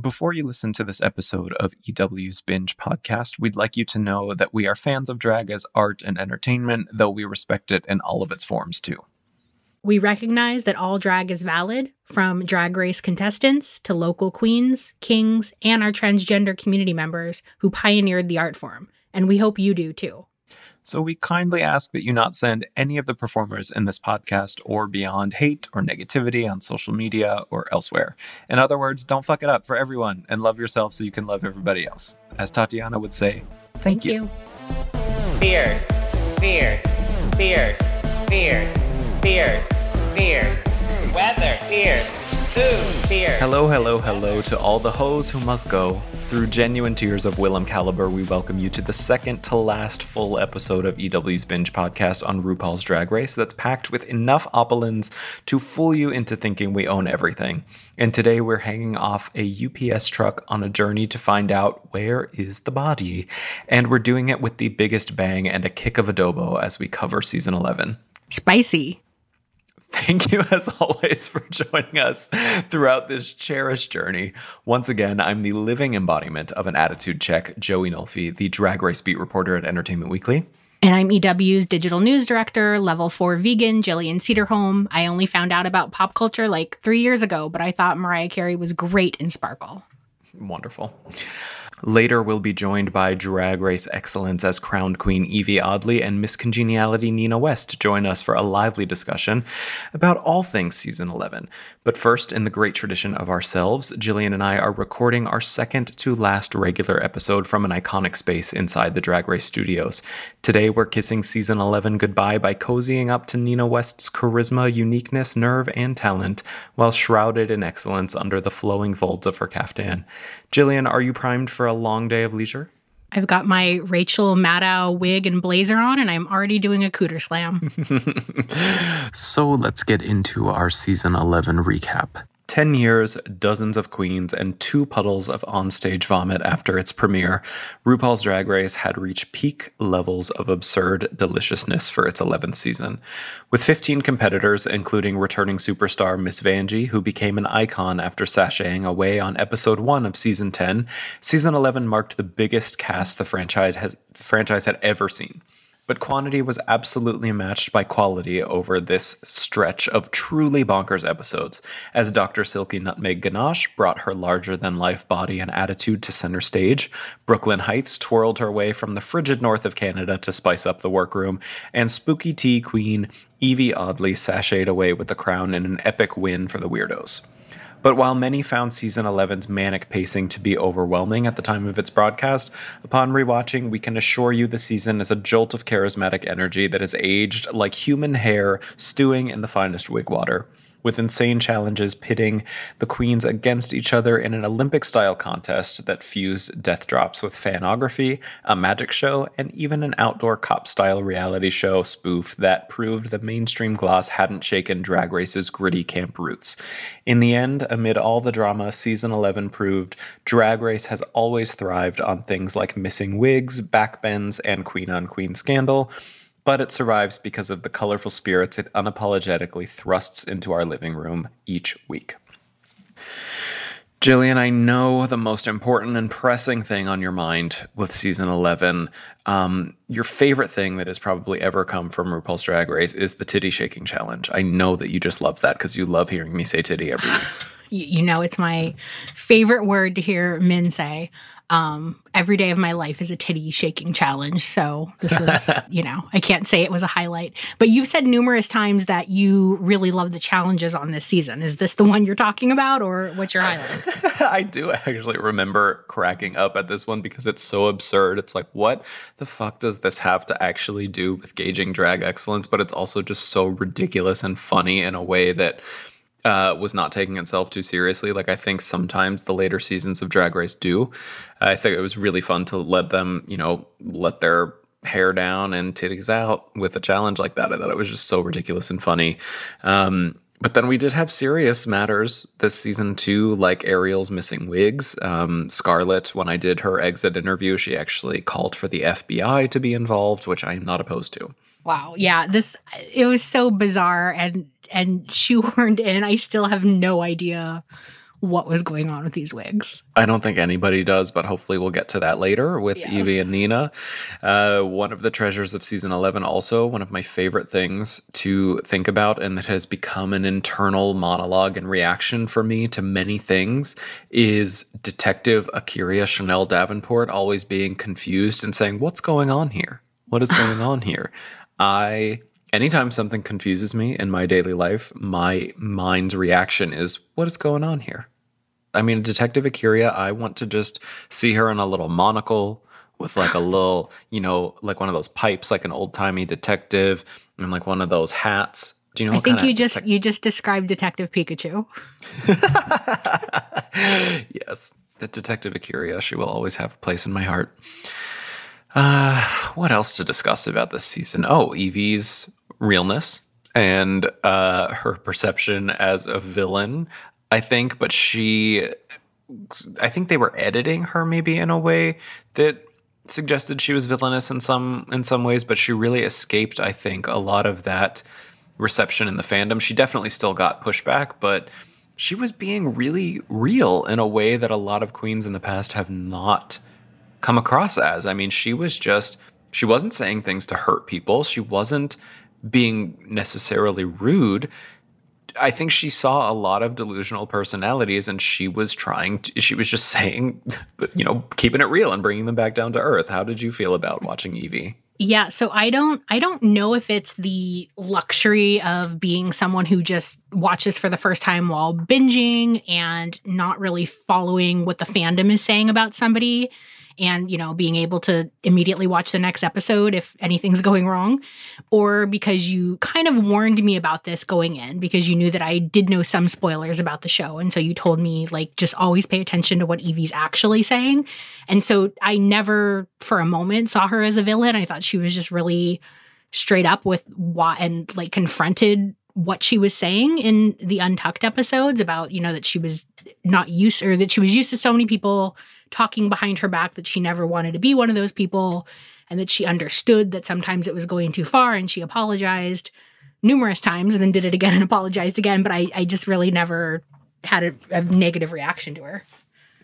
Before you listen to this episode of EW's Binge podcast, we'd like you to know that we are fans of drag as art and entertainment, though we respect it in all of its forms too. We recognize that all drag is valid, from drag race contestants to local queens, kings, and our transgender community members who pioneered the art form, and we hope you do too. So we kindly ask that you not send any of the performers in this podcast or beyond hate or negativity on social media or elsewhere. In other words, don't fuck it up for everyone and love yourself so you can love everybody else. As Tatiana would say, thank, Thank you. you. Fierce, fierce, fierce, fierce, fierce, fierce. Weather, fierce. Food, fierce. Hello, hello, hello to all the hoes who must go. Through genuine tears of Willem Caliber, we welcome you to the second to last full episode of EW's Binge podcast on RuPaul's Drag Race that's packed with enough opulence to fool you into thinking we own everything. And today we're hanging off a UPS truck on a journey to find out where is the body. And we're doing it with the biggest bang and a kick of adobo as we cover season 11. Spicy. Thank you, as always, for joining us throughout this cherished journey. Once again, I'm the living embodiment of an attitude check, Joey Nolfi, the drag race beat reporter at Entertainment Weekly. And I'm EW's digital news director, level four vegan, Jillian Sederholm. I only found out about pop culture like three years ago, but I thought Mariah Carey was great in Sparkle. Wonderful. Later, we'll be joined by Drag Race Excellence as crowned queen Yvie Oddly and Miss Congeniality Nina West to join us for a lively discussion about all things season 11. But first, in the great tradition of ourselves, Jillian and I are recording our second to last regular episode from an iconic space inside the Drag Race studios. Today, we're kissing season 11 goodbye by cozying up to Nina West's charisma, uniqueness, nerve, and talent while shrouded in excellence under the flowing folds of her caftan. Jillian, are you primed for a long day of leisure? I've got my Rachel Maddow wig and blazer on, and I'm already doing a cooter slam. So let's get into our season 11 recap. 10 years, dozens of queens, and two puddles of onstage vomit after its premiere, RuPaul's Drag Race had reached peak levels of absurd deliciousness for its 11th season. With 15 competitors, including returning superstar Miss Vanjie, who became an icon after sashaying away on episode 1 of season 10, season 11 marked the biggest cast the franchise, has, franchise had ever seen. But quantity was absolutely matched by quality over this stretch of truly bonkers episodes, as Dr. Silky Nutmeg Ganache brought her larger than life body and attitude to center stage, Brooke Lynn Hytes twirled her way from the frigid north of Canada to spice up the workroom, and spooky tea queen Yvie Oddly sashayed away with the crown in an epic win for the Weirdos. But while many found season 11's manic pacing to be overwhelming at the time of its broadcast, upon rewatching, we can assure you the season is a jolt of charismatic energy that has aged like human hair stewing in the finest wig water. With insane challenges pitting the queens against each other in an Olympic style contest that fused death drops with fanography, a magic show, and even an outdoor cop style reality show spoof that proved the mainstream gloss hadn't shaken Drag Race's gritty camp roots. In the end, amid all the drama, season 11 proved Drag Race has always thrived on things like missing wigs, backbends, and queen on queen scandal but it survives because of the colorful spirits it unapologetically thrusts into our living room each week. Jillian, I know the most important and pressing thing on your mind with season 11, um, your favorite thing that has probably ever come from RuPaul's Drag Race is the titty shaking challenge. I know that you just love that because you love hearing me say titty every week. you, you know, it's my favorite word to hear men say. Um, every day of my life is a titty shaking challenge. So this was, you know, I can't say it was a highlight. But you've said numerous times that you really love the challenges on this season. Is this the one you're talking about, or what's your highlight? I do actually remember cracking up at this one because it's so absurd. It's like, what the fuck does this have to actually do with gauging drag excellence? But it's also just so ridiculous and funny in a way that uh, was not taking itself too seriously. Like I think sometimes the later seasons of Drag Race do. I think it was really fun to let them, you know, let their hair down and titties out with a challenge like that. I thought it was just so ridiculous and funny. Um, but then we did have serious matters this season too, like Ariel's missing wigs. Um, Scarlet, when I did her exit interview, she actually called for the FBI to be involved, which I am not opposed to. Wow. Yeah. This, it was so bizarre and, and shoehorned in. I still have no idea what was going on with these wigs. I don't think anybody does, but hopefully we'll get to that later with Yes. Yvie and Nina. Uh, one of the treasures of season 11, also one of my favorite things to think about, and that has become an internal monologue and reaction for me to many things, is Detective A'keria Chanel Davenport always being confused and saying, What's going on here? What is going on here? I. Anytime something confuses me in my daily life, my mind's reaction is, What is going on here? I mean, Detective A'keria, I want to just see her in a little monocle with like a little, you know, like one of those pipes, like an old timey detective, and like one of those hats. Do you know? I what think you just you just described Detective Pikachu. yes, that Detective A'keria. She will always have a place in my heart. Uh, what else to discuss about this season? Oh, Yvie's realness and uh, her perception as a villain. I think, but she I think they were editing her maybe in a way that suggested she was villainous in some in some ways, but she really escaped, I think, a lot of that reception in the fandom. She definitely still got pushback, but she was being really real in a way that a lot of queens in the past have not come across as. I mean, she was just she wasn't saying things to hurt people. She wasn't being necessarily rude. I think she saw a lot of delusional personalities and she was trying to, she was just saying, you know, keeping it real and bringing them back down to earth. How did you feel about watching Yvie? Yeah, so I don't I don't know if it's the luxury of being someone who just watches for the first time while binging and not really following what the fandom is saying about somebody and you know being able to immediately watch the next episode if anything's going wrong or because you kind of warned me about this going in because you knew that I did know some spoilers about the show and so you told me like just always pay attention to what Yvie's actually saying. And so I never for a moment saw her as a villain. I thought she was just really straight up with what and like confronted what she was saying in the untucked episodes about you know that she was not used or that she was used to so many people talking behind her back that she never wanted to be one of those people and that she understood that sometimes it was going too far and she apologized numerous times and then did it again and apologized again but i, I just really never had a, a negative reaction to her.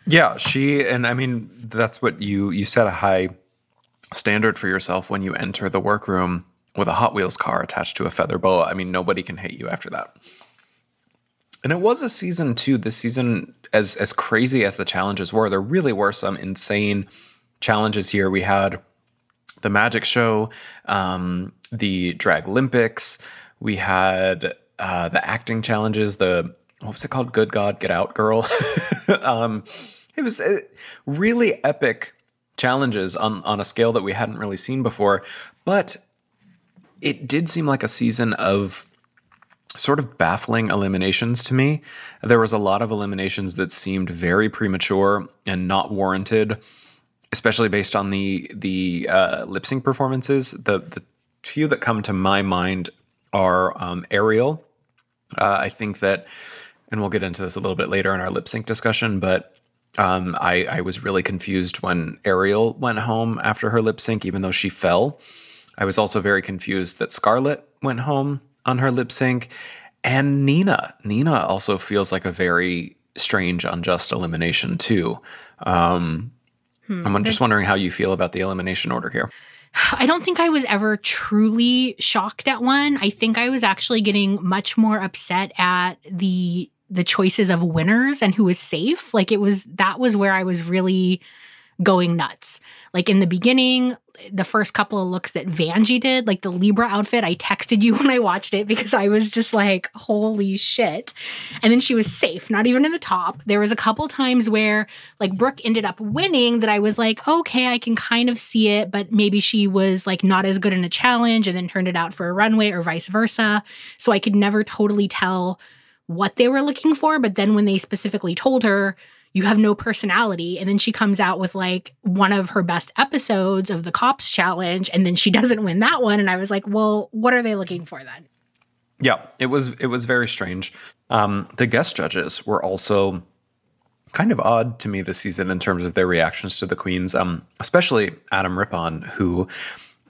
Yeah, she and I mean that's what you you set a high standard for yourself when you enter the workroom with a Hot Wheels car attached to a feather boa. I mean, nobody can hate you after that. And it was a season two. This season, as as crazy as the challenges were, there really were some insane challenges here. We had the magic show, um, the drag Olympics. We had uh, the acting challenges. The what was it called? Good God, Get Out, Girl. um, it was uh, really epic challenges on on a scale that we hadn't really seen before. But it did seem like a season of sort of baffling eliminations to me. There was a lot of eliminations that seemed very premature and not warranted, especially based on the the uh, lip sync performances. The the few that come to my mind are um, Ariel. Uh, I think that, and we'll get into this a little bit later in our lip sync discussion, but. Um, I, I was really confused when Ariel went home after her lip sync, even though she fell. I was also very confused that Scarlet went home on her lip sync. And Nina. Nina also feels like a very strange, unjust elimination, too. Um, I'm just wondering how you feel about the elimination order here. I don't think I was ever truly shocked at one. I think I was actually getting much more upset at the the choices of winners and who was safe. Like it was that was where I was really going nuts. Like in the beginning, the first couple of looks that Vanjie did, like the Libra outfit, I texted you when I watched it because I was just like, holy shit. And then she was safe, not even in the top. There was a couple times where like Brooke ended up winning that I was like, okay, I can kind of see it, but maybe she was like not as good in a challenge and then turned it out for a runway or vice versa. So I could never totally tell what they were looking for. But then when they specifically told her, you have no personality. And then she comes out with like one of her best episodes of the cops challenge. And then she doesn't win that one. And I was like, well, what are they looking for then? Yeah, it was it was very strange. Um, the guest judges were also kind of odd to me this season in terms of their reactions to the queens, um, especially Adam Rippon, who,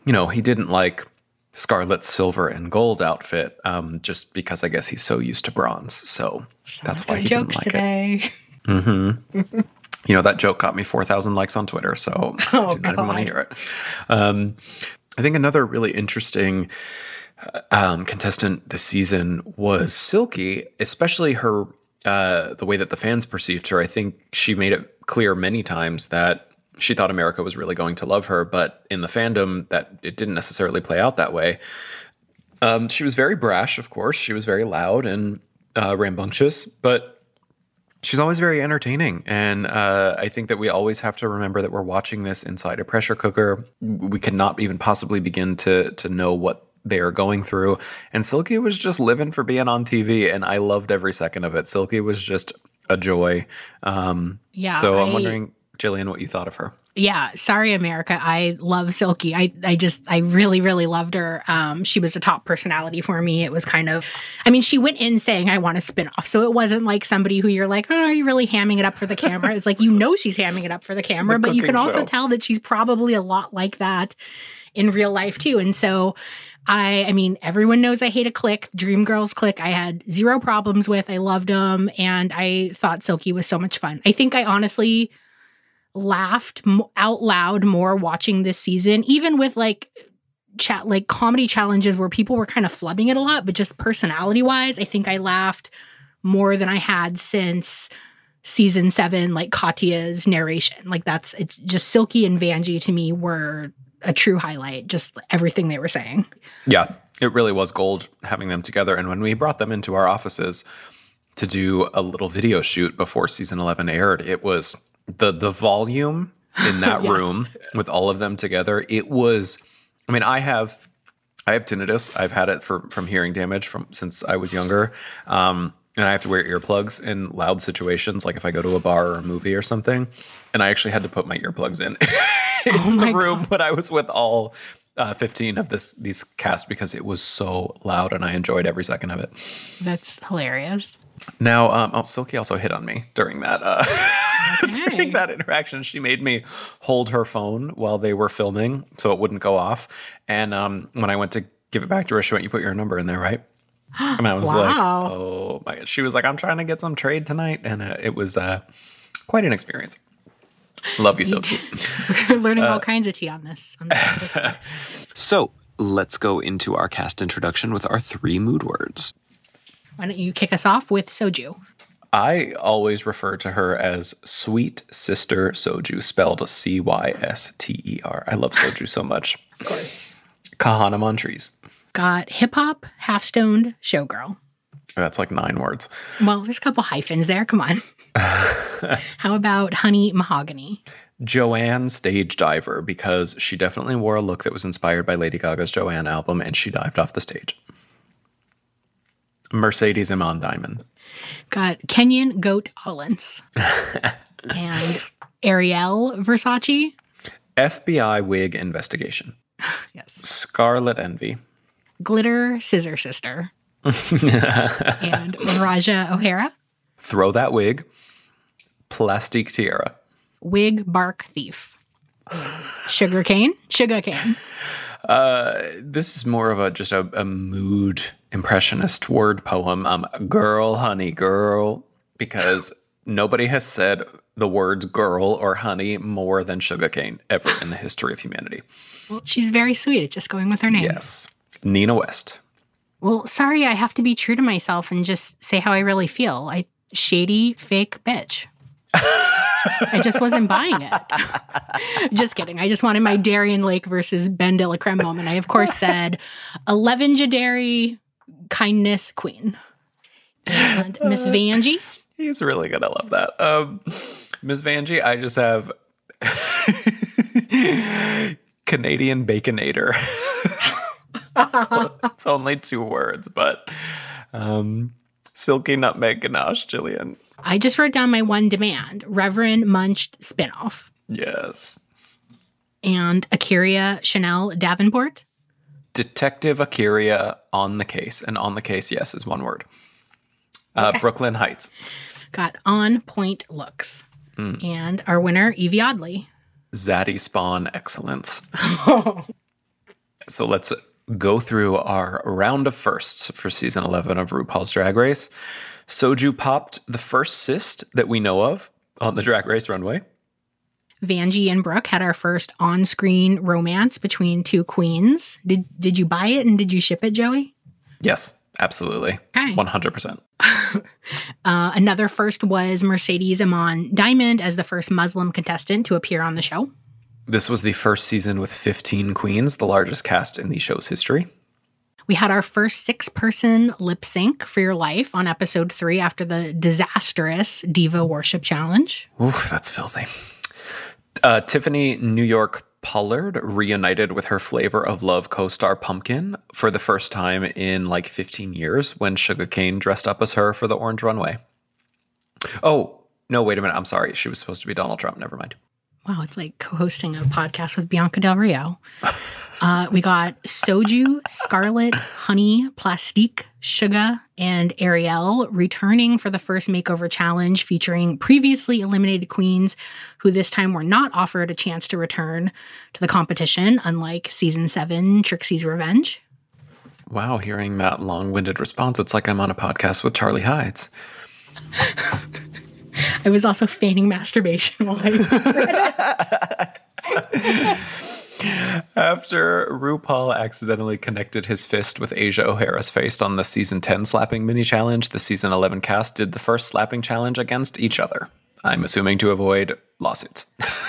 you know, he didn't like Scarlet's silver and gold outfit, um, just because I guess he's so used to bronze. So that's why he jokes didn't like it. today. You know, that joke got me 4,000 likes on Twitter, so I did not even want to hear it. Um, I think another really interesting uh, um, contestant this season was Silky, especially her, uh, the way that the fans perceived her. I think she made it clear many times that she thought America was really going to love her, but in the fandom, that it didn't necessarily play out that way. Um, she was very brash, of course. She was very loud and uh, rambunctious, but she's always very entertaining. And uh, I think that we always have to remember that we're watching this inside a pressure cooker. We cannot even possibly begin to to know what they are going through. And Silky was just living for being on TV, and I loved every second of it. Silky was just a joy. Um, Yeah, So I'm I- wondering, Jillian, what you thought of her. Yeah, sorry, America. I love Silky. I, I just, I really, really loved her. Um, she was a top personality for me. It was kind of, I mean, she went in saying, I want a spin off. So it wasn't like somebody who you're like, oh, are you really hamming it up for the camera? It's like, you know, she's hamming it up for the camera, but you can cooking also tell that she's probably a lot like that in real life too. And so I, I mean, everyone knows I hate a click. Dreamgirls click. I had zero problems with. I loved them, and I thought Silky was so much fun. I think I honestly laughed out loud more watching this season, even with like chat like comedy challenges where people were kind of flubbing it a lot, but just personality wise, I think I laughed more than I had since season seven, like Katya's narration. Like that's it's just Silky and Vanjie to me were a true highlight, just everything they were saying. Yeah, it really was gold having them together. And when we brought them into our offices to do a little video shoot before season 11 aired, it was the the volume in that Yes. room with all of them together. It was I mean, I have I have tinnitus. I've had it for from hearing damage from since I was younger. Um and I have to wear earplugs in loud situations, like if I go to a bar or a movie or something. And I actually had to put my earplugs in in the my room when I was with all uh, 15 of this these cast because it was so loud and I enjoyed every second of it. That's hilarious. Now, um, oh, Silky also hit on me during that uh, Okay. during that interaction. She made me hold her phone while they were filming so it wouldn't go off. And um, when I went to give it back to her, she went, "You put your number in there, right?" And I was like, "Oh my!" God. She was like, "I'm trying to get some trade tonight," and uh, it was uh, quite an experience. Love you, Silky. We're learning all kinds of tea on this. On this. So let's go into our cast introduction with our three mood words. Why don't you kick us off with Soju? I always refer to her as Sweet Sister Soju, spelled C Y S T E R. I love Soju so much. Of course. Kahanna Montrese. Got hip hop, half stoned, showgirl. That's like nine words. Well, there's a couple hyphens there. Come on. How about honey mahogany? Joanne Stage Diver, because she definitely wore a look that was inspired by Lady Gaga's Joanne album and she dived off the stage. Mercedes Iman Diamond. Got Kenyan goat Ollens. and Ariel Versace. FBI wig investigation. Yes. Scarlet Envy. Glitter Scissor Sister. and Ra'Jah O'Hara. Throw that wig. Plastique Tiara. Wig Bark Thief. And Shuga Cain. Sugarcane. Uh, this is more of a just a, a mood impressionist word poem. Um, girl, honey, girl, because nobody has said the words girl or honey more than Shuga Cain ever in the history of humanity. Well, she's very sweet at just going with her name. Yes. Nina West. Well, sorry, I have to be true to myself and just say how I really feel. I shady fake bitch. I just wasn't buying it. just kidding. I just wanted my Darienne Lake versus BenDeLaCreme moment. I of course said eleven Jadari kindness queen. And Miss Vanjie. He's really going to love that. Um, Ms. Vanjie, I just have Canadian Baconator. it's, it's only two words, but um, Silky Nutmeg Ganache, Jillian. I just wrote down my one demand, Reverend Munched spinoff. Yes. And A'keria Chanel Davenport. Detective A'keria on the case. And on the case, yes, is one word. Uh, Brooke Lynn Hytes. Got on point looks. And our winner, Yvie Oddly. Zaddy Spawn Excellence. so let's go through our round of firsts for season 11 of RuPaul's Drag Race. Soju popped the first cyst that we know of on the Drag Race runway. Vanjie and Brooke had our first on-screen romance between two queens. Did did you buy it and did you ship it, Joey? Yes, absolutely. Okay. 100%. Uh, another first was Mercedes Iman Diamond as the first Muslim contestant to appear on the show. This was the first season with 15 queens, the largest cast in the show's history. We had our first six person lip sync for your life on episode three after the disastrous Diva Worship Challenge. Oof, that's filthy. Uh, Tiffany New York Pollard reunited with her Flavor of Love co star Pumpkin for the first time in like 15 years when Shuga Cain dressed up as her for the Orange Runway. Oh, no, wait a minute. I'm sorry. She was supposed to be Donald Trump. Never mind. Wow, it's like co hosting a podcast with Bianca Del Rio. Uh, we got Soju, Scarlet, Honey, Plastique, Shuga, and Ariel returning for the first makeover challenge featuring previously eliminated queens who this time were not offered a chance to return to the competition, unlike season seven, Trixie's Revenge. Wow, hearing that long winded response, it's like I'm on a podcast with Charlie Hides. I was also feigning masturbation while I After RuPaul accidentally connected his fist with Asia O'Hara's face on the season 10 slapping mini challenge, the season 11 cast did the first slapping challenge against each other. I'm assuming to avoid lawsuits.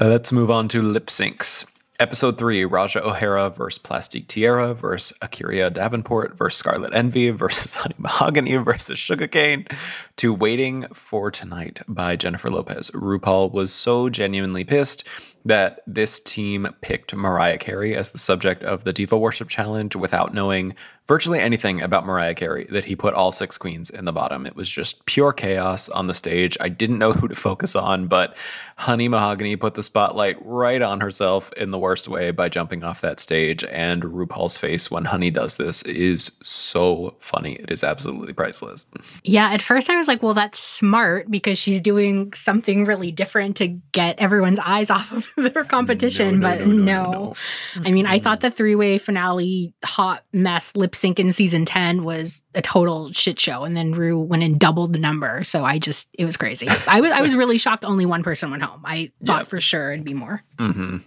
Uh, let's move on to lip syncs. Episode 3 Ra'Jah O'Hara versus Plastique Tiara versus A'keria Davenport versus Scarlet Envy versus Honey Mahogany versus Shuga Cain to Waiting for Tonight by Jennifer Lopez. RuPaul was so genuinely pissed that this team picked Mariah Carey as the subject of the Diva Worship Challenge without knowing virtually anything about Mariah Carey, that he put all six queens in the bottom. It was just pure chaos on the stage. I didn't know who to focus on, but Honey Mahogany put the spotlight right on herself in the worst way by jumping off that stage. And RuPaul's face when Honey does this is so funny. It is absolutely priceless. Yeah, at first I was like, well, that's smart because she's doing something really different to get everyone's eyes off of their competition. No, no, but no, no. I mean, I thought the three way finale hot mess lip sync in season 10 was a total shit show. And then Rue went and doubled the number. So I just, it was crazy. I was, I was really shocked only one person went home. I thought Yeah. for sure it'd be more. Mm-hmm.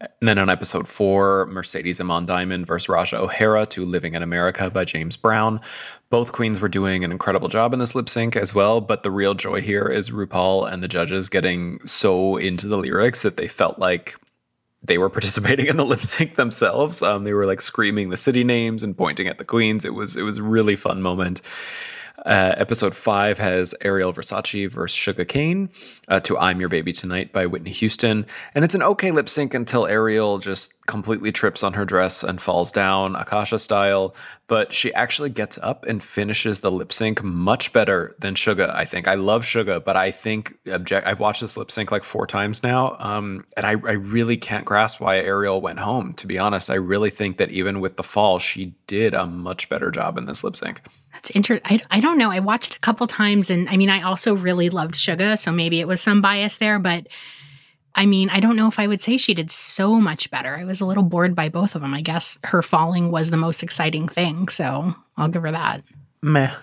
And then on episode four, Mercedes Iman Diamond versus Ra'Jah O'Hara to Living in America by James Brown. Both queens were doing an incredible job in this lip sync as well, but the real joy here is RuPaul and the judges getting so into the lyrics that they felt like they were participating in the lip sync themselves. Um, they were like screaming the city names and pointing at the queens. It was it was a really fun moment. Uh, episode five has Ariel Versace versus Shuga Cain uh, to I'm Your Baby Tonight by Whitney Houston. And it's an okay lip sync until Ariel just completely trips on her dress and falls down, Akasha style. But she actually gets up and finishes the lip sync much better than Shuga, I think. I love Shuga, but I think object- I've watched this lip sync like four times now. Um, and I, I really can't grasp why Ariel went home, to be honest. I really think that even with the fall, she did a much better job in this lip sync. That's interesting. I, I don't know. I watched it a couple times and I mean, I also really loved Shuga. So maybe it was some bias there, but I mean, I don't know if I would say she did so much better. I was a little bored by both of them. I guess her falling was the most exciting thing. So I'll give her that. Meh.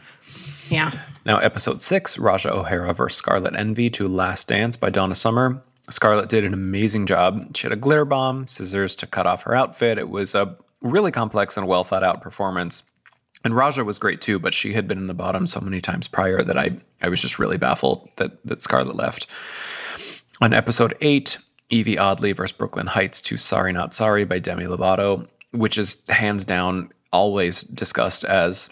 Yeah. Now, episode six Ra'Jah O'Hara versus Scarlet Envy to Last Dance by Donna Summer. Scarlet did an amazing job. She had a glitter bomb, scissors to cut off her outfit. It was a really complex and well thought out performance. And Ra'Jah was great too, but she had been in the bottom so many times prior that I, I was just really baffled that, that Scarlet left. On episode eight, Evie Oddly versus Brooke Lynn Hytes to Sorry Not Sorry by Demi Lovato, which is hands down always discussed as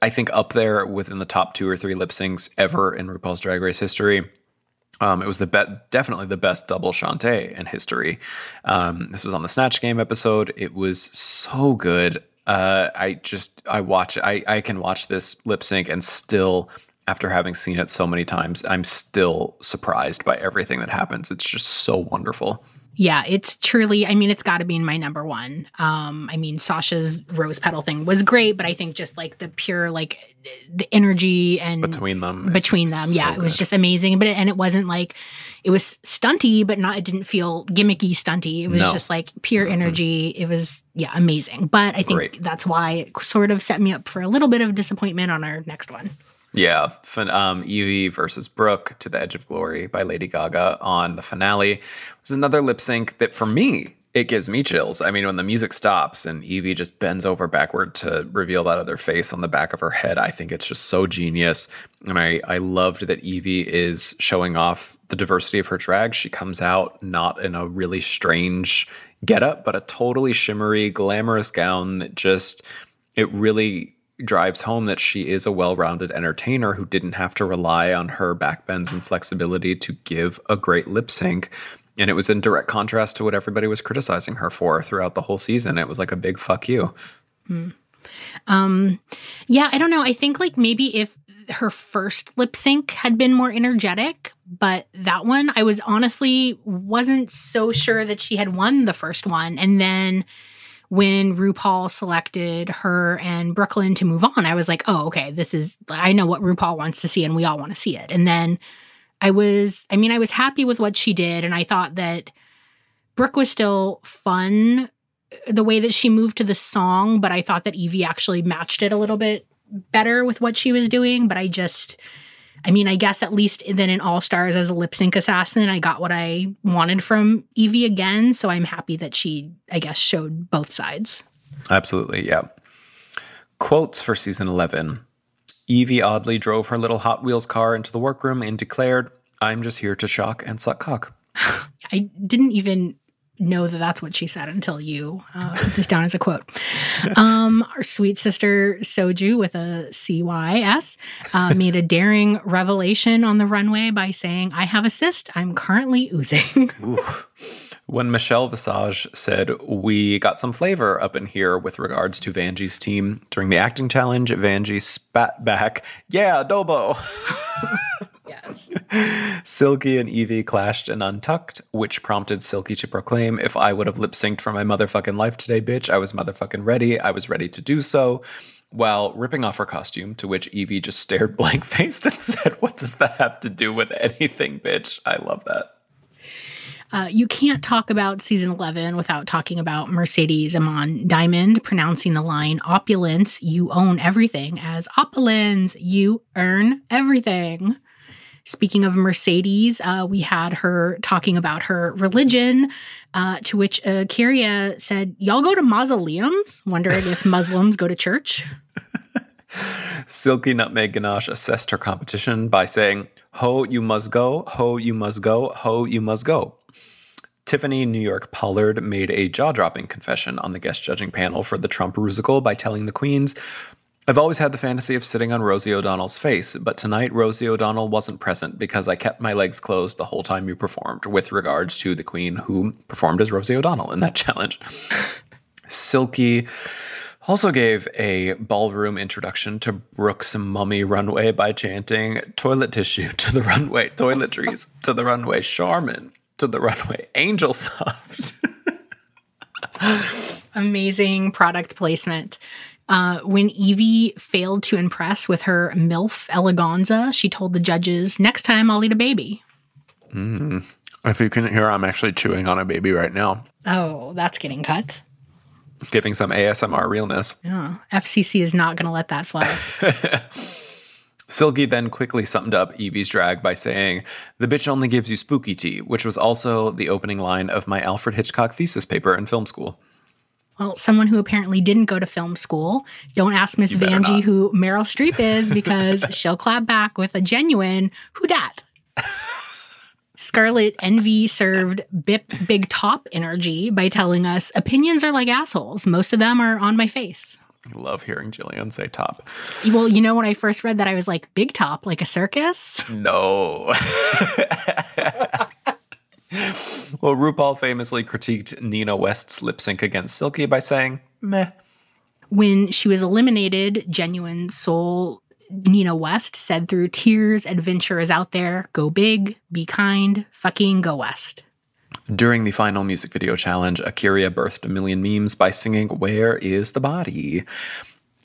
I think up there within the top two or three lip syncs ever in RuPaul's Drag Race history. Um, it was the be- definitely the best double Shantay in history. Um, this was on the Snatch Game episode. It was so good. Uh, I just I watch I I can watch this lip sync and still after having seen it so many times, I'm still surprised by everything that happens. It's just so wonderful. Yeah, it's truly, I mean, it's got to be in my number one. Um, I mean, Sasha's rose petal thing was great, but I think just like the pure, like the energy and between them, between them, so yeah, it was good. just amazing. But, and it wasn't like, it was stunty, but not, it didn't feel gimmicky stunty. It was No. just like pure energy. It was, yeah, amazing. But I think Great. that's why it sort of set me up for a little bit of disappointment on our next one. Yeah, um, Yvie versus Brooke to the Edge of Glory by Lady Gaga on the finale was another lip sync that for me it gives me chills. I mean, when the music stops and Yvie just bends over backward to reveal that other face on the back of her head, I think it's just so genius. And I I loved that Yvie is showing off the diversity of her drag. She comes out not in a really strange getup, but a totally shimmery, glamorous gown that just it really drives home that she is a well-rounded entertainer who didn't have to rely on her backbends and flexibility to give a great lip sync and it was in direct contrast to what everybody was criticizing her for throughout the whole season it was like a big fuck you hmm. um, Yeah, I don't know. I think like maybe if her first lip sync had been more energetic, but that one I was honestly wasn't so sure that she had won the first one. And then when RuPaul selected her and Brooke Lynn to move on, I was like, oh, okay, this is, I know what RuPaul wants to see and we all want to see it. And then I was, I mean, I was happy with what she did. And I thought that Brooke was still fun uh, the way that she moved to the song, but I thought that Yvie actually matched it a little bit better with what she was doing. But I just, I mean, I guess at least then in All Stars as a lip sync assassin, I got what I wanted from Yvie again. So I'm happy that she, I guess, showed both sides. absolutely yeah quotes for season 11 yvie oddly drove her little hot wheels car into the workroom and declared i'm just here to shock and suck cock I didn't even know that that's what she said until you uh, put this down as a quote. Um, our sweet sister Soju with a CYS uh, made a daring revelation on the runway by saying, I have a cyst. I'm currently oozing. When Michelle Visage said, We got some flavor up in here with regards to Vanjie's team during the acting challenge, Vanjie spat back, Yeah, Dobo. yes. Silky and Yvie clashed and untucked, which prompted Silky to proclaim, If I would have lip synced for my motherfucking life today, bitch, I was motherfucking ready. I was ready to do so. While ripping off her costume, to which Yvie just stared blank faced and said, What does that have to do with anything, bitch? I love that. Uh, you can't talk about season 11 without talking about Mercedes Iman Diamond pronouncing the line opulence, you own everything, as opulence, you earn everything. Speaking of Mercedes, uh, we had her talking about her religion, uh, to which uh, Kyria said, Y'all go to mausoleums? Wondering if Muslims go to church. Silky Nutmeg Ganache assessed her competition by saying, Ho, you must go, ho, you must go, ho, you must go. Tiffany New York Pollard made a jaw dropping confession on the guest judging panel for the Trump Rusical by telling the Queens, I've always had the fantasy of sitting on Rosie O'Donnell's face, but tonight Rosie O'Donnell wasn't present because I kept my legs closed the whole time you performed, with regards to the Queen who performed as Rosie O'Donnell in that challenge. Silky also gave a ballroom introduction to Brooks' Mummy Runway by chanting toilet tissue to the runway, toiletries to the runway, Charmin to the runway, Angel Soft. Amazing product placement. Uh, when Yvie failed to impress with her MILF eleganza, she told the judges, Next time I'll eat a baby. if you couldn't hear, I'm actually chewing on a baby right now, Oh, that's getting cut. giving some ASMR realness. Yeah. FCC is not going to let that fly. Silky then quickly summed up Yvie's drag by saying, The bitch only gives you spooky tea, which was also the opening line of my Alfred Hitchcock thesis paper in film school. Well, someone who apparently didn't go to film school, don't ask Miss Vanjie who Meryl Streep is because she'll clap back with a genuine who dat. Scarlet Envy served bip big top energy by telling us opinions are like assholes. Most of them are on my face. I love hearing Jillian say top. Well, you know, when I first read that, I was like, big top, like a circus. No. well, RuPaul famously critiqued Nina West's lip sync against Silky by saying, meh. When she was eliminated, genuine soul Nina West said through tears, adventure is out there. Go big, be kind, fucking go west. During the final music video challenge, A'keria birthed a million memes by singing Where is the Body?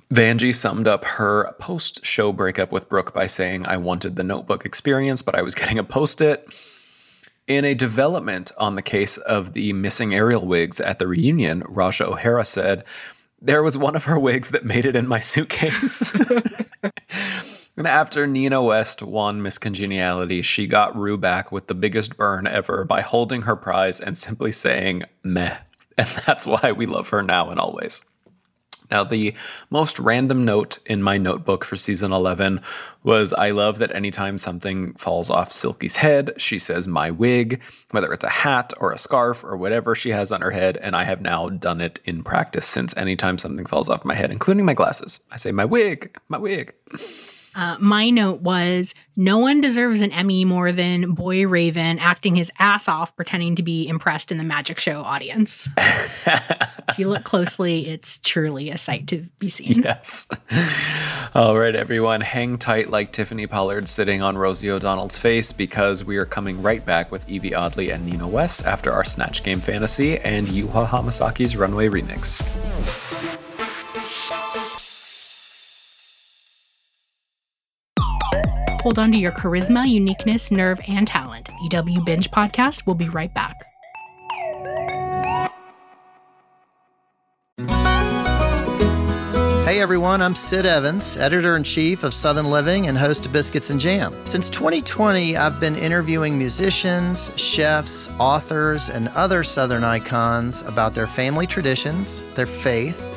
Vanjie summed up her post show breakup with Brooke by saying, I wanted the notebook experience, but I was getting a post it. In a development on the case of the missing Ariel wigs at the reunion, Ra'Jah O'Hara said, There was one of her wigs that made it in my suitcase. and after Nina West won Miss Congeniality, she got Rue back with the biggest burn ever by holding her prize and simply saying, meh. And that's why we love her now and always. Now, the most random note in my notebook for season 11 was I love that anytime something falls off Silky's head, she says, my wig, whether it's a hat or a scarf or whatever she has on her head. And I have now done it in practice since anytime something falls off my head, including my glasses, I say, my wig, my wig. Uh, my note was no one deserves an Emmy more than Boy Raven acting his ass off, pretending to be impressed in the magic show audience. if you look closely, it's truly a sight to be seen. Yes. All right, everyone, hang tight like Tiffany Pollard sitting on Rosie O'Donnell's face because we are coming right back with Yvie Oddly and Nina West after our Snatch Game fantasy and Yuhua Hamasaki's Runway remix. Hold on to your charisma, uniqueness, nerve, and talent. EW Binge Podcast will be right back. Hey everyone, I'm Sid Evans, editor in chief of Southern Living and host of Biscuits and Jam. Since 2020, I've been interviewing musicians, chefs, authors, and other Southern icons about their family traditions, their faith,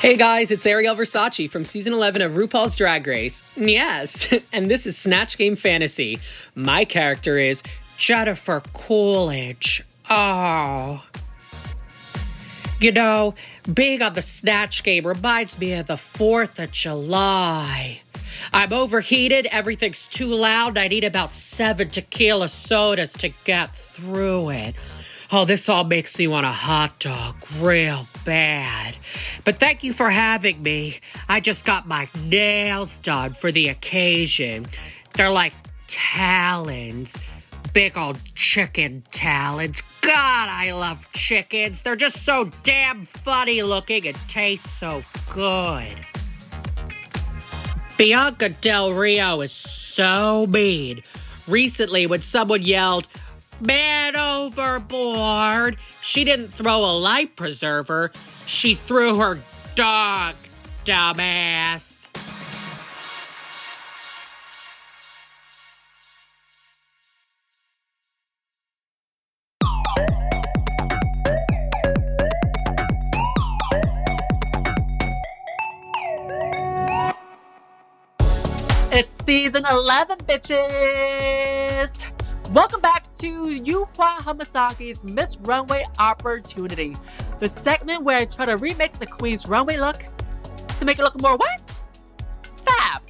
Hey guys, it's Ariel Versace from season 11 of RuPaul's Drag Race. Yes, and this is Snatch Game Fantasy. My character is Jennifer Coolidge. Oh. You know, being on the Snatch Game reminds me of the 4th of July. I'm overheated, everything's too loud, I need about seven tequila sodas to get through it. Oh, this all makes me want a hot dog real bad. But thank you for having me. I just got my nails done for the occasion. They're like talons. Big old chicken talons. God, I love chickens. They're just so damn funny looking and taste so good. Bianca Del Rio is so mean. Recently, when someone yelled, Man overboard. She didn't throw a life preserver. She threw her dog, dumbass. It's season 11, bitches! Welcome back to Yuhua Hamasaki's Miss Runway Opportunity, the segment where I try to remix the queen's runway look to make it look more what? Fab!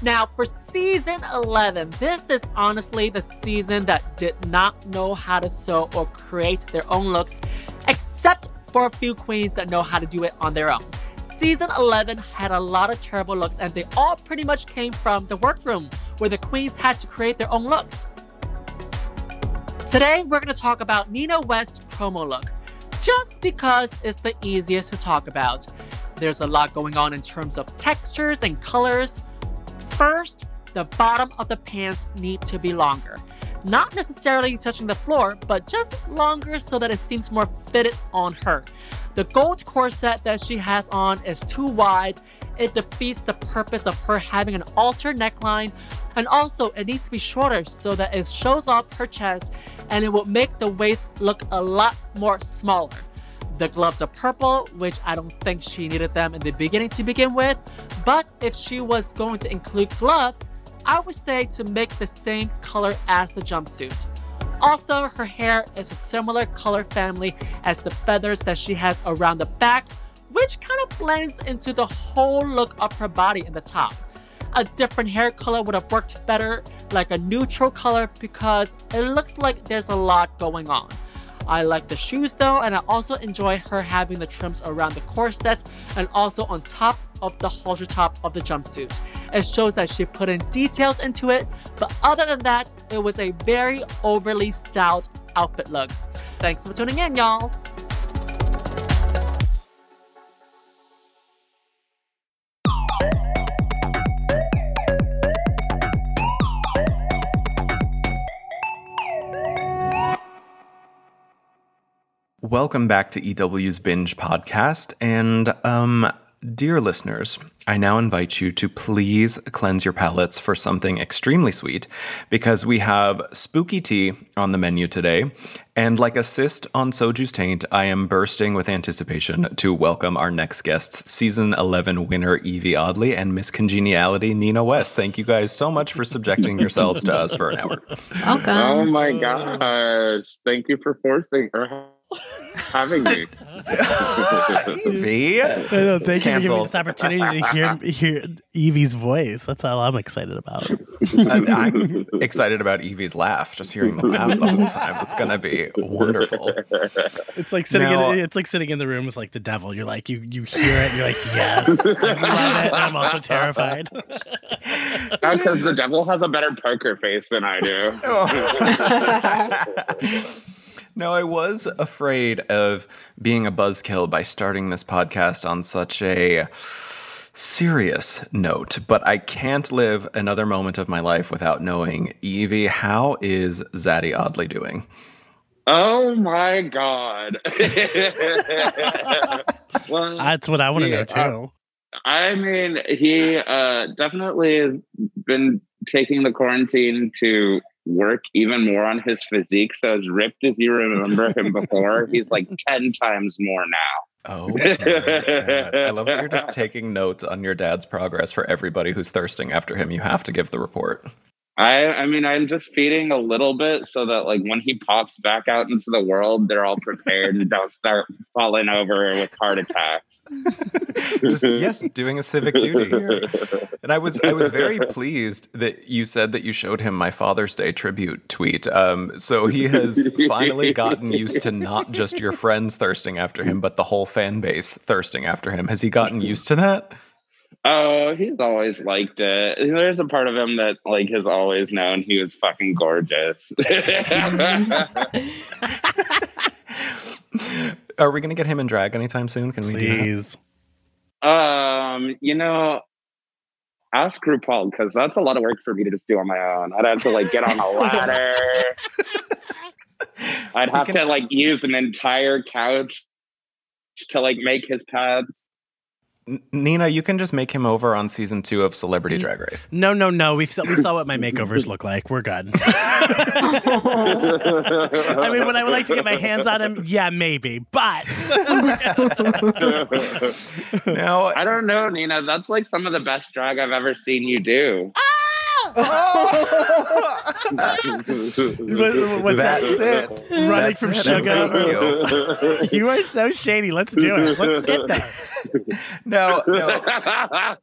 Now, for season 11, this is honestly the season that did not know how to sew or create their own looks, except for a few queens that know how to do it on their own. Season 11 had a lot of terrible looks, and they all pretty much came from the workroom, where the queens had to create their own looks. Today, we're going to talk about Nina West's promo look, just because it's the easiest to talk about. There's a lot going on in terms of textures and colors. First, the bottom of the pants need to be longer. Not necessarily touching the floor, but just longer so that it seems more fitted on her. The gold corset that she has on is too wide. It defeats the purpose of her having an altered neckline. And also, it needs to be shorter so that it shows off her chest and it will make the waist look a lot more smaller. The gloves are purple, which I don't think she needed them in the beginning to begin with. But if she was going to include gloves, I would say to make the same color as the jumpsuit. Also, her hair is a similar color family as the feathers that she has around the back, which kind of blends into the whole look of her body in the top. A different hair color would have worked better, like a neutral color, because it looks like there's a lot going on. I like the shoes though, and I also enjoy her having the trims around the corset and also on top of the halter top of the jumpsuit. It shows that she put in details into it, but other than that, it was a very overly styled outfit look. Thanks for tuning in, y'all. Welcome back to EW's Binge podcast. And, um, dear listeners, I now invite you to please cleanse your palates for something extremely sweet because we have spooky tea on the menu today. And like a cyst on Soju's taint, I am bursting with anticipation to welcome our next guests, season 11 winner Yvie Oddly and Miss Congeniality Nina West. Thank you guys so much for subjecting yourselves to us for an hour. Welcome. Oh my gosh. Thank you for forcing or having me. Yvie? I know, thank you for giving me Canceled. this opportunity to hear hear Yvie's voice. That's all I'm excited about. I- I'm excited about Yvie's laugh, just hearing the laugh the whole time. It's going to be wonderful. It's like sitting Now- in it's like sitting in the room with like the devil. You're like you you hear it, you're like, yes. I love it. I'm also terrified. Because the devil has a better poker face than I do. Oh. No, I was afraid of being a buzzkill by starting this podcast on such a serious note, but I can't live another moment of my life without knowing Yvie, how is Zaddy Oddly doing? Oh my god. well, That's what I want to know too. I mean, he uh, definitely has been taking the quarantine to work even more on his physique. So as ripped as you remember him before, he's like 10 times more now. Oh. I love that you're just taking notes on your dad's progress for everybody who's thirsting after him. You have to give the report. I I mean I'm just feeding a little bit so that like when he pops back out into the world, they're all prepared and don't start falling over with heart attacks. just yes, doing a civic duty here. And I was I was very pleased that you said that you showed him my Father's Day tribute tweet. Um, so he has finally gotten used to not just your friends thirsting after him, but the whole fan base thirsting after him. Has he gotten used to that? Oh, he's always liked it. There's a part of him that like has always known he was fucking gorgeous. Are we gonna get him in drag anytime soon? Can we do that? Please. um, you know, ask RuPaul because that's a lot of work for me to just do on my own. I'd have to like get on a ladder. I'd have can- to like use an entire couch to like make his pads. N- Nina, you can just make him over on season two of Celebrity Drag Race. No, no, no. We saw, we saw what my makeovers look like. We're good. I mean, would I would like to get my hands on him? Yeah, maybe. But Now, I don't know, Nina. That's like some of the best drag I've ever seen you do. what- what's that? it. Running That's from it. sugar. You. You are so shady. Let's do it. Let's get there. No, no.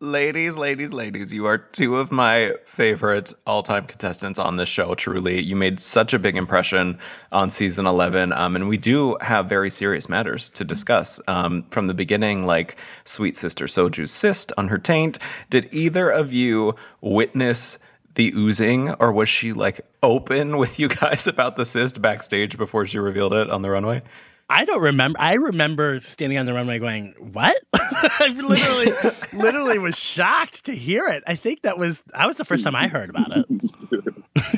ladies, ladies, ladies, you are two of my favorite all time contestants on this show, truly. You made such a big impression on season 11. Um, and we do have very serious matters to discuss. Um, from the beginning, like Sweet Sister Soju's cyst on her taint. Did either of you witness the oozing, or was she like open with you guys about the cyst backstage before she revealed it on the runway? I don't remember. I remember standing on the runway going, "What?" I literally, literally was shocked to hear it. I think that was that was the first time I heard about it.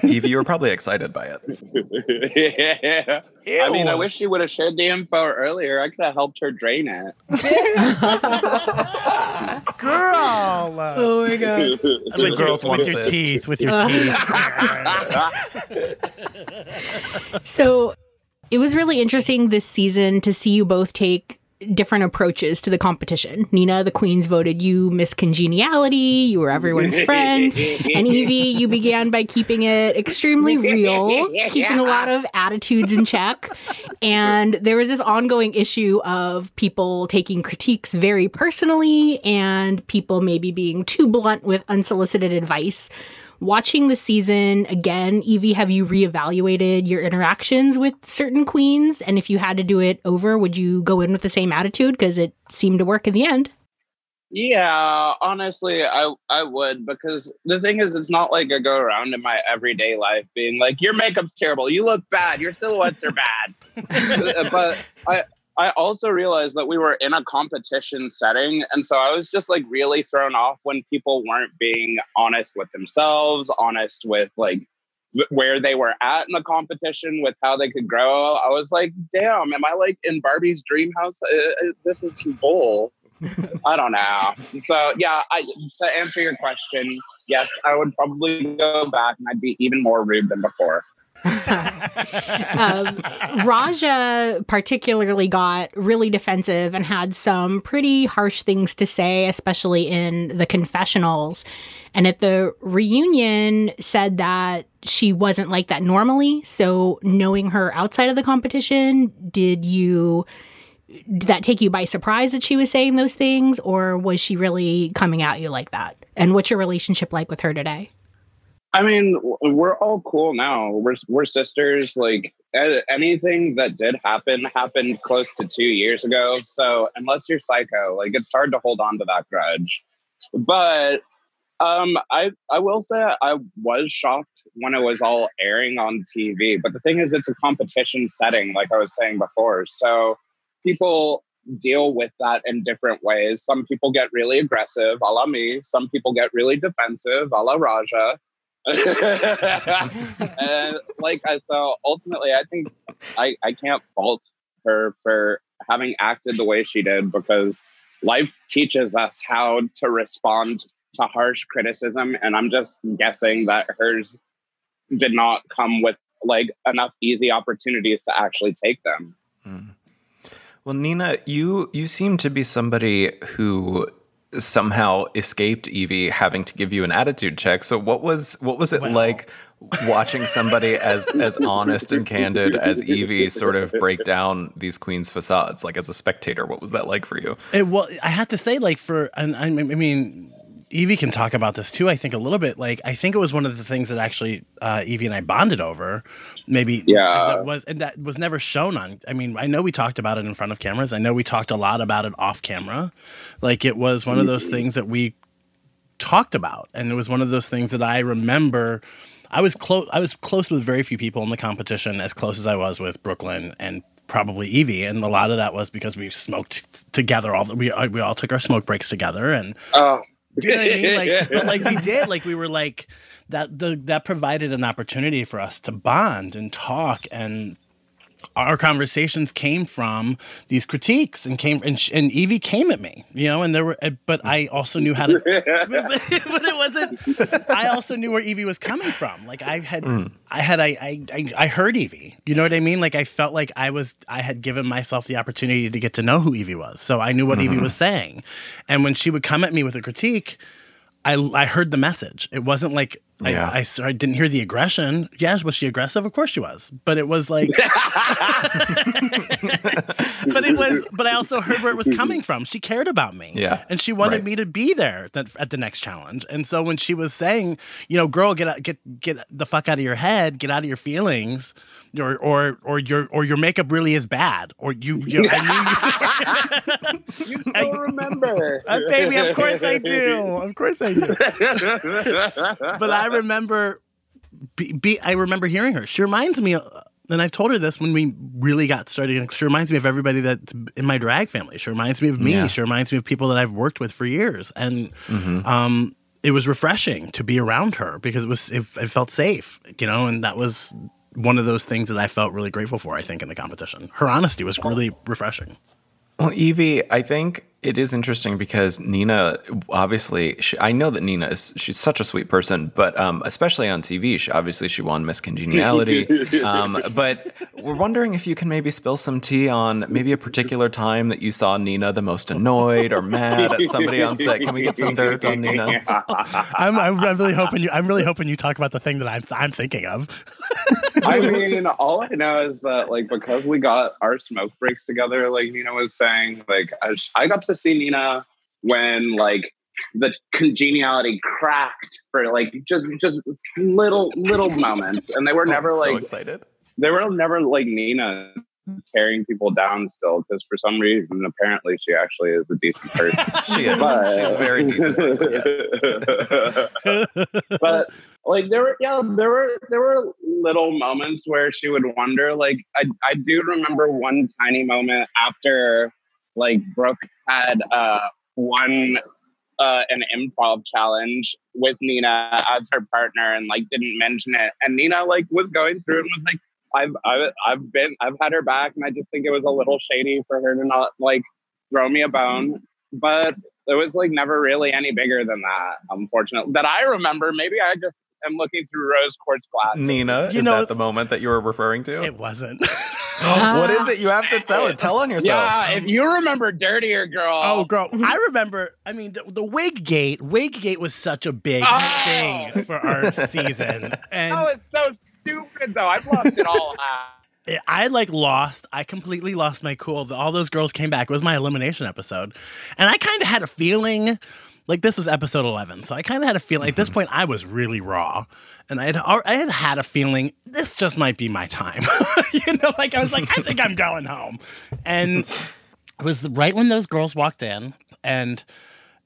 Yvie, you were probably excited by it. yeah. I mean, I wish she would have shared the info earlier. I could have helped her drain it. Girl, Oh my god. with, Two your, girls, one with your cyst. teeth, with your teeth. So it was really interesting this season to see you both take different approaches to the competition. Nina, the queens voted you Miss Congeniality, you were everyone's friend. and Yvie, you began by keeping it extremely real, keeping a lot of attitudes in check. And there was this ongoing issue of people taking critiques very personally and people maybe being too blunt with unsolicited advice watching the season again, Yvie, have you reevaluated your interactions with certain queens? And if you had to do it over, would you go in with the same attitude? Because it seemed to work in the end. Yeah, honestly, I I would because the thing is, it's not like I go around in my everyday life being like, "Your makeup's terrible. You look bad. Your silhouettes are bad." Uh, but I I also realized that we were in a competition setting. And so I was just like really thrown off when people weren't being honest with themselves, honest with like where they were at in the competition, with how they could grow. I was like, damn, am I like in Barbie's dream house? Uh, this is bull. I don't know. So yeah, I, to answer your question, yes, I would probably go back and I'd be even more rude than before um, Ra'Jah particularly got really defensive and had some pretty harsh things to say, especially in the confessionals. And at the reunion, said that she wasn't like that normally. So, knowing her outside of the competition, did you did that take you by surprise that she was saying those things, or was she really coming at you like that? And what's your relationship like with her today? I mean, we're all cool now. We're we're sisters. Like anything that did happen happened close to two years ago. So unless you're psycho, like it's hard to hold on to that grudge. But um, I I will say I was shocked when it was all airing on TV. But the thing is, it's a competition setting, like I was saying before. So people deal with that in different ways. Some people get really aggressive, a la me. Some people get really defensive, a la Ra'Jah and like so ultimately i think i i can't fault her for having acted the way she did because life teaches us how to respond to harsh criticism and i'm just guessing that hers did not come with like enough easy opportunities to actually take them mm. well nina you you seem to be somebody who somehow escaped Yvie having to give you an attitude check. So what was what was it like watching somebody as as honest and candid as Yvie sort of break down these queens' facades? Like as a spectator, what was that like for you? It, well, I have to say, like for and I mean, Yvie can talk about this too. I think a little bit. Like I think it was one of the things that actually uh, Yvie and I bonded over. Maybe yeah, that was and that was never shown on. I mean, I know we talked about it in front of cameras. I know we talked a lot about it off camera. Like it was one of those things that we talked about, and it was one of those things that I remember. I was close. I was close with very few people in the competition, as close as I was with Brooke Lynn and probably Yvie, and a lot of that was because we smoked together. All we we all took our smoke breaks together, and oh. You know what I mean? Like, but like we did, like we were like that. The that provided an opportunity for us to bond and talk and our conversations came from these critiques and came and, and Yvie came at me, you know, and there were, but I also knew how to, but, it wasn't, I also knew where Yvie was coming from. Like I had, mm. I had, I, I, I heard Yvie, you know what I mean? Like I felt like I was, I had given myself the opportunity to get to know who Yvie was. So I knew what mm-hmm. Yvie was saying. And when she would come at me with a critique, I, I heard the message. It wasn't like yeah. I, I, I, didn't hear the aggression. Yeah, was she aggressive? Of course she was. But it was like, but it was. But I also heard where it was coming from. She cared about me. Yeah, and she wanted right. me to be there at the next challenge. And so when she was saying, you know, girl, get out, get get the fuck out of your head, get out of your feelings or or or your or your makeup really is bad, or you. you, I knew you, you still I, remember, uh, baby. Of course I do. Of course I do. but I remember, be, be, I remember hearing her. She reminds me. And I've told her this when we really got started. She reminds me of everybody that's in my drag family. She reminds me of me. Yeah. She reminds me of people that I've worked with for years. And mm-hmm. um, it was refreshing to be around her because it was it, it, felt safe, you know, and that was one of those things that I felt really grateful for, I think, in the competition. Her honesty was really refreshing. Well, Yvie, I think It is interesting because Nina, obviously, she, I know that Nina is she's such a sweet person, but um, especially on TV, she obviously she won Miss Congeniality. um, but we're wondering if you can maybe spill some tea on maybe a particular time that you saw Nina the most annoyed or mad at somebody on set. Can we get some dirt on Nina? I'm, I'm really hoping you. I'm really hoping you talk about the thing that I'm I'm thinking of. I mean, all I know is that like because we got our smoke breaks together, like Nina was saying, like I, I got to see Nina when like the congeniality cracked for like just just little little moments, and they were oh, never so like excited. they were never like Nina tearing people down still because for some reason apparently she actually is a decent person She is. But- She's a very decent person. Yes. but like there were yeah there were there were little moments where she would wonder like I, I do remember one tiny moment after like Brooke had uh won uh an improv challenge with Nina as her partner and like didn't mention it and Nina like was going through and was like I've I've I've been I've had her back and I just think it was a little shady for her to not like throw me a bone but it was like never really any bigger than that unfortunately that I remember maybe I just am looking through rose quartz glasses Nina, You is know- that the moment that you were referring to? It wasn't. what is uh-huh. it? You have to tell it. Tell on yourself. yeah if you remember dirtier girl Oh, girl, I remember. I mean, the, the wig gate. Wig gate was such a big Oh. thing for our season, and oh it's so stupid though I've lost it all out it- I like lost. I completely lost my cool. All those girls came back. It was my elimination episode, and I kind of had a feeling. Like this was episode eleven, so I kind of had a feeling. At this mm-hmm. point, I was really raw, and I had I had had a feeling this just might be my time. you know, like I was like, I think I'm going home, and it was right when those girls walked in, and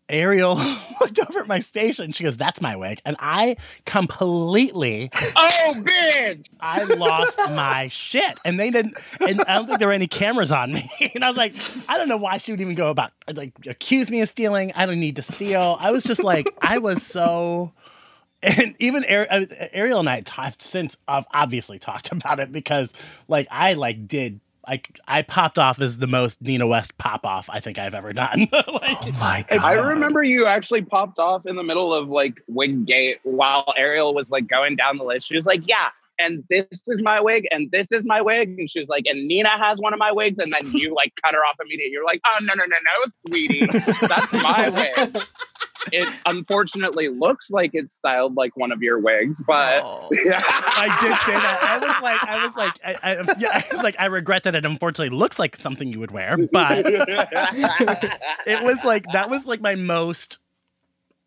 Ariel looked over at my station. She goes, "That's my wig," and I completely oh bitch I lost my shit. And they didn't, and I don't think there were any cameras on me. And I was like, I don't know why she would even go about, like, accuse me of stealing. I don't need to steal. I was just like, I was so. And even uh, Ariel and I have since I've obviously talked about it because, like, I like did like I popped off as the most Nina West pop off I think I've ever done. like, Oh my god! I remember you actually popped off in the middle of like wig gate while Ariel was like going down the list. She was like, "Yeah, and this is my wig, and this is my wig," and she was like, "And Nina has one of my wigs," and then you like cut her off immediately. You're like, "Oh no, no, no, no, sweetie, that's my wig." It unfortunately looks like it's styled like one of your wigs, but Oh. I did say that. I was like, I was like, I, I, yeah, I was like, I regret that it unfortunately looks like something you would wear, but it was like that was like my most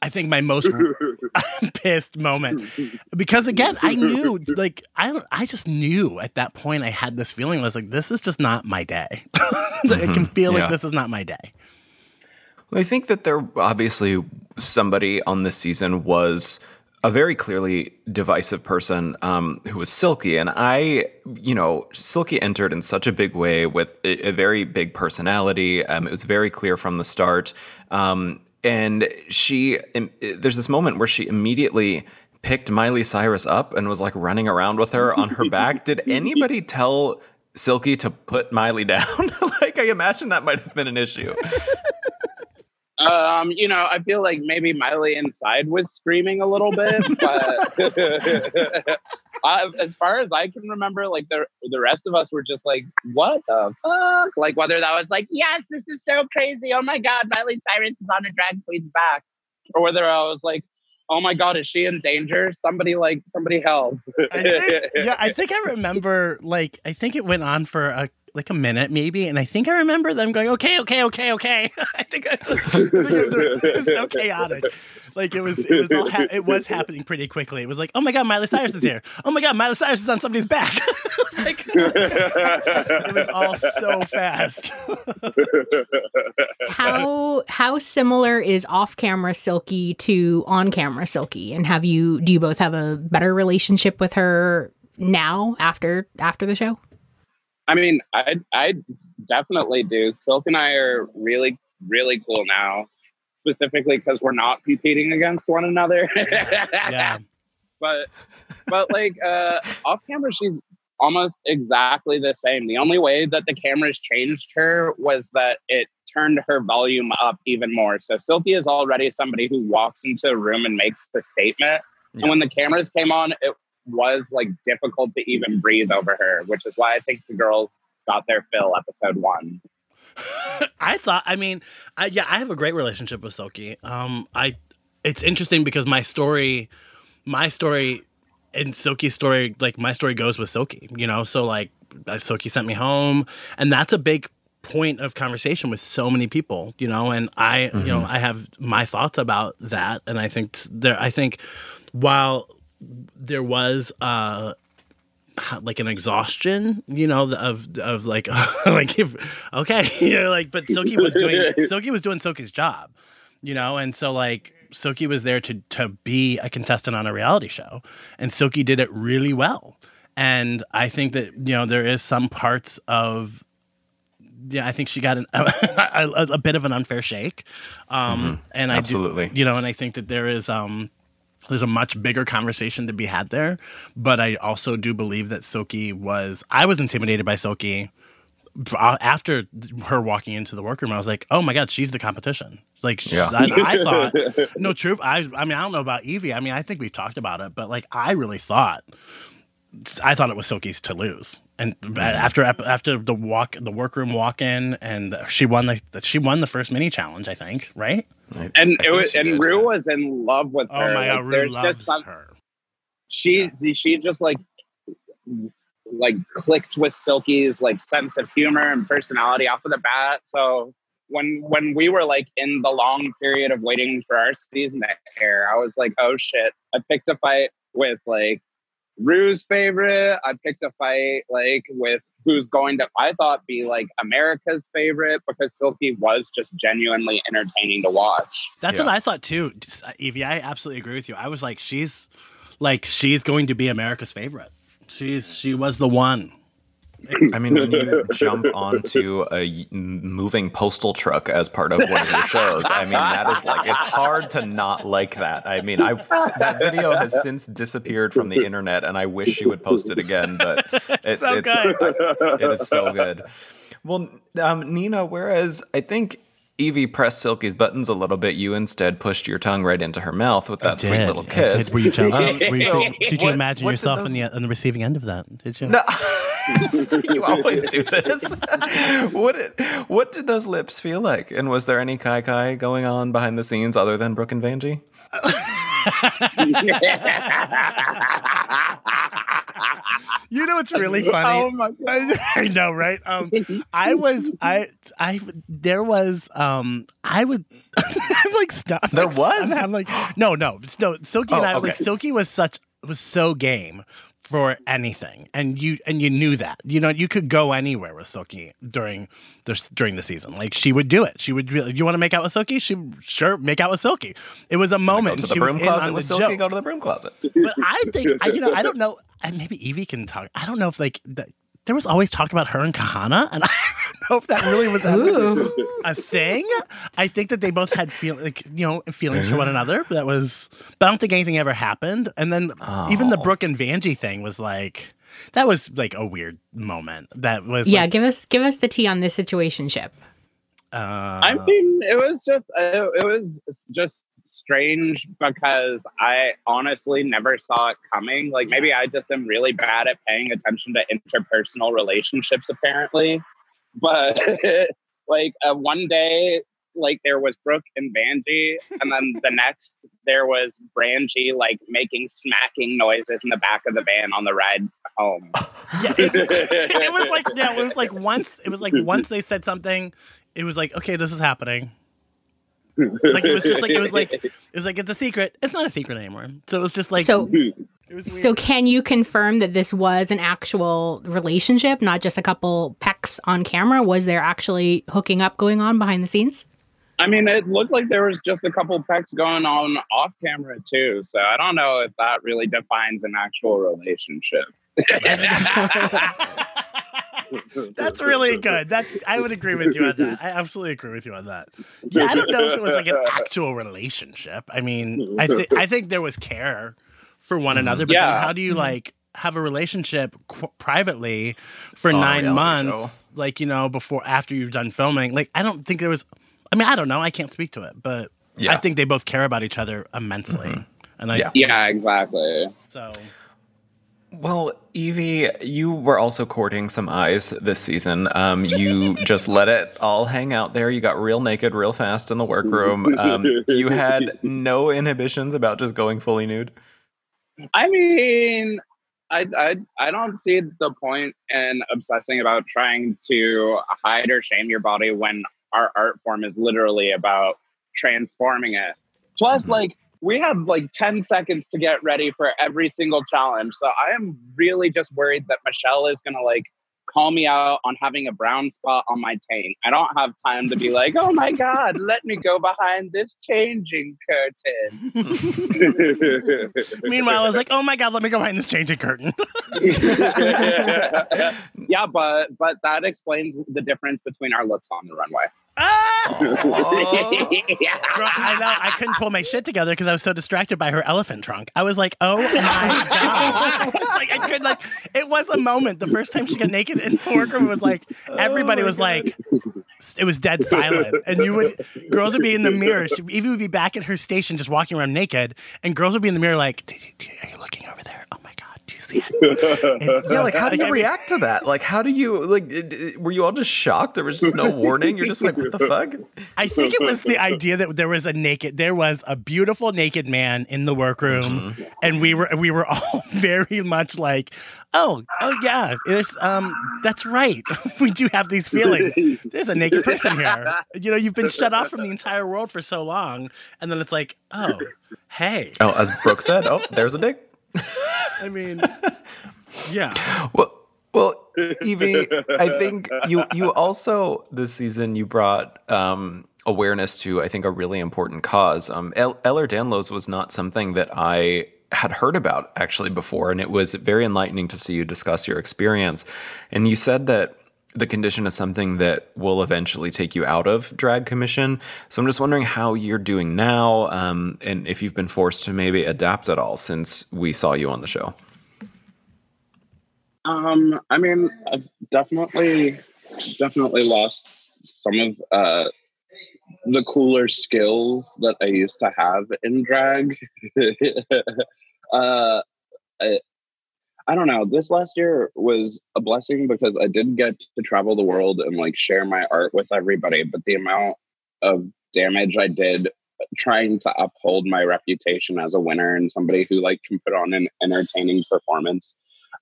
I think my most pissed moment. Because again I knew like I I just knew at that point I had this feeling. I was like this is just not my day. I can feel yeah. like this is not my day. Well, I think that there obviously somebody on this season was a very clearly divisive person um, who was Silky, and I, you know, Silky entered in such a big way with a, a very big personality. Um, it was very clear from the start, um, and she. there's this moment where she immediately picked Miley Cyrus up and was like running around with her on her back. Did anybody tell? Silky to put Miley down? like I imagine that might have been an issue. Um, you know, I feel like maybe Miley inside was screaming a little bit, but I, as far as I can remember, like the the rest of us were just like, "What the fuck?" Like whether that was like, "Yes, this is so crazy! Oh my god, Miley Cyrus is on a drag queen's back," or whether I was like, "Oh my god, is she in danger? Somebody like somebody help!" I think, yeah, I think I remember like I think it went on for a like a minute maybe, and I think I remember them going, "Okay, okay, okay, okay." I think, it was so chaotic. Like it was, it was all, ha- it was happening pretty quickly. It was like, "Oh my god, Miley Cyrus is here! Oh my god, Miley Cyrus is on somebody's back!" it was like it was all so fast. how how similar is off camera Silky to on camera Silky? And have you do you both have a better relationship with her now after after the show? I mean, I I definitely do. Silk and I are really really cool now, specifically because we're not competing against one another. yeah, but but like uh, off camera, she's almost exactly the same. The only way that the cameras changed her was that it turned her volume up even more. So Silky is already somebody who walks into a room and makes the statement. Yeah. And when the cameras came on, it was like difficult to even breathe over her, which is why I think the girls got their fill episode one. I thought. I mean, I, yeah, I have a great relationship with Silky. Um, I. It's interesting because my story, my story, and Silky's story, like my story goes with Silky. You know, so like uh, Silky sent me home, and that's a big point of conversation with so many people. You know, and I, you know, I have my thoughts about that, and I think there. I think while there was uh like an exhaustion, you know, of of like like if okay, you know, like but Silky was doing Silky was doing Silky's job, you know, and so like Silky was there to to be a contestant on a reality show, and Silky did it really well, and I think that you know there is some parts of. Yeah, I think she got an, a, a, a bit of an unfair shake, um, and I do- Absolutely. you know, and I think that there is um, there's a much bigger conversation to be had there. But I also do believe that Silky was, I was intimidated by Silky after her walking into the workroom. I was like, oh my God, she's the competition. Like, Yeah. I, I thought, no, truth. I, I mean, I don't know about Yvie. I mean, I think we've talked about it, but like, I really thought, I thought it was Silky's to lose. And mm-hmm. after after the walk, the workroom walk in, and she won the she won the first mini challenge, I think, right? I- And I it was and did, Rue yeah. was in love with oh her. Oh her. my Like, God, Rue loves just some, her. she she just like like clicked with Silky's like sense of humor and personality off of the bat. So when when we were like in the long period of waiting for our season to air, I was like, oh shit! I picked a fight with like Rue's favorite. I picked a fight like with who's going to I thought be like America's favorite because Silky was just genuinely entertaining to watch. That's Yeah. what I thought too, Just, uh, Yvie. I absolutely agree with you. I was like, she's like she's going to be America's favorite. She's she was the one. I mean, when you jump onto a moving postal truck as part of one of your shows, I mean, that is like, it's hard to not like that. I mean, I that video has since disappeared from the internet, and I wish she would post it again, but it, So it's, good. it is so good. Well, um, Nina, whereas I think Yvie pressed Silky's buttons a little bit, you instead pushed your tongue right into her mouth with that sweet little kiss. Were you jealous? Um, Were you so did you what- imagine what did yourself those- on the on the receiving end of that? Did you? No. you always do this. what did, what did those lips feel like? And was there any kai kai going on behind the scenes other than Brooke and Vanjie? You know what's really funny? Oh my I, I know, right? Um, I was, I, I, there was, um, I would, I'm like, stop. There like, was? I'm like, no, no, no. Silky and Oh, I, like, okay. Silky was such, was so game for anything, and you, and you knew that. You know, you could go anywhere with Silky during the during the season. Like she would do it. She would. be like, You want to make out with Silky? She sure make out with Silky. It was a Go moment. to the she was broom closet with Silky. joke Go to the broom closet. but I think I, you know I don't know. And maybe Yvie can talk. I don't know if like the, there was always talk about her and Kahanna, and I don't know if that really was ever a thing. I think that they both had feel like you know feelings for one another. That was, but I don't think anything ever happened. And then even the Oh. Brooke and Vanjie thing was like that was like a weird moment. That was Yeah, like, give us give us the tea on this situationship. uh, I mean, it was just it, it was just strange because I honestly never saw it coming. Like maybe I just am really bad at paying attention to interpersonal relationships, apparently. But like uh, one day, like there was Brooke and Vanjie, and then the next there was Brangie like making smacking noises in the back of the van on the ride home. yeah, it, it was like yeah, it was like once it was like once they said something, it was like okay, this is happening. Like it was just like it was like it was like it's a secret. It's not a secret anymore. So it was just like so it was so can you confirm that this was an actual relationship, not just a couple pecks on camera? Was there actually hooking up going on behind the scenes? I mean, it looked like there was just a couple pecks going on off camera too. So I don't know if that really defines an actual relationship. That's really good. That's I would agree with you on that. I absolutely agree with you on that. Yeah, I don't know if it was like an actual relationship. I mean, I think I think there was care for one mm-hmm. another, but then how do you mm-hmm. like have a relationship qu- privately for a nine months, like you know, before after you've done filming. Like I don't think there was. I mean, I don't know. I can't speak to it, but Yeah. I think they both care about each other immensely, mm-hmm. and like Yeah. Yeah, exactly. so. Well, Yvie, you were also courting some eyes this season. Um, you just let it all hang out there. You got real naked real fast in the workroom. Um, you had no inhibitions about just going fully nude. I mean, I, I I don't see the point in obsessing about trying to hide or shame your body when our art form is literally about transforming it. Plus, Mhm. like we have like 10 seconds to get ready for every single challenge. So I am really just worried that Michelle is gonna like call me out on having a brown spot on my taint. I don't have time to be like, oh my god, let me go behind this changing curtain. Meanwhile, I was like, "Oh my god, let me go behind this changing curtain." yeah, but but that explains the difference between our looks on the runway. ah! Yeah. Girl, I know I couldn't pull my shit together because I was so distracted by her elephant trunk. I was like, "Oh my god!" Like I could like. It was a moment. The first time she got naked in the workroom was like everybody oh was like, it was dead silent, and you would girls would be in the mirror. She, Yvie would be back at her station just walking around naked, and girls would be in the mirror like, "Do you- do you- "Are you looking over there? Oh my god, do you see it?" It's- Yeah, like how do you react to that? Like, how do you like? it- it- Were you all just shocked? There was just no warning. You're just like, what the fuck? I think it was the idea that there was a naked, there was a beautiful naked man in the workroom, and we were we were all very much like, oh, oh yeah, it's um, that's right, we do have these feelings. There's a naked person here. You know, you've been shut off from the entire world for so long, and then it's like, oh, hey. Oh, as Brooke said, oh, there's a dick. I mean, yeah, Well, well, Yvie, I think you you also this season you brought um, awareness to I think a really important cause. Um, El- Ehlers-Danlos was not something that I had heard about actually before, and it was very enlightening to see you discuss your experience. And you said that the condition is something that will eventually take you out of drag commission. So I'm just wondering how you're doing now, um, and if you've been forced to maybe adapt at all since we saw you on the show. Um, I mean, I've definitely definitely lost some of uh the cooler skills that I used to have in drag. uh I, I don't know. This last year was a blessing because I did get to travel the world and like share my art with everybody, but the amount of damage I did uh, trying to uphold my reputation as a winner and somebody who like can put on an entertaining performance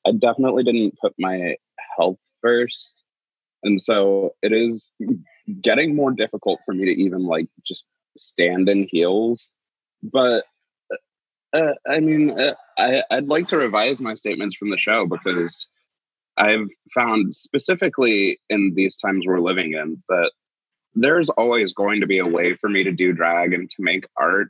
I definitely didn't put my health first. And so it is getting more difficult for me to even like just stand in heels. But uh, I mean, uh, I, I'd like to revise my statements from the show because I've found specifically in these times we're living in that there's always going to be a way for me to do drag and to make art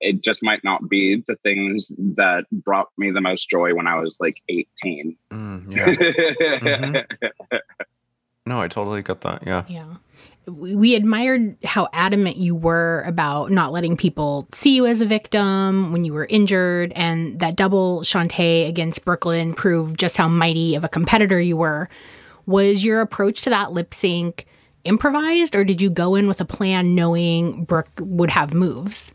it just might not be the things that brought me the most joy when I was like 18. Mm, yeah. No, I totally get that. Yeah. Yeah. We admired how adamant you were about not letting people see you as a victim when you were injured, and that double Shantay against Brooke Lynn proved just how mighty of a competitor you were. Was your approach to that lip sync improvised, or did you go in with a plan knowing Brooke would have moves?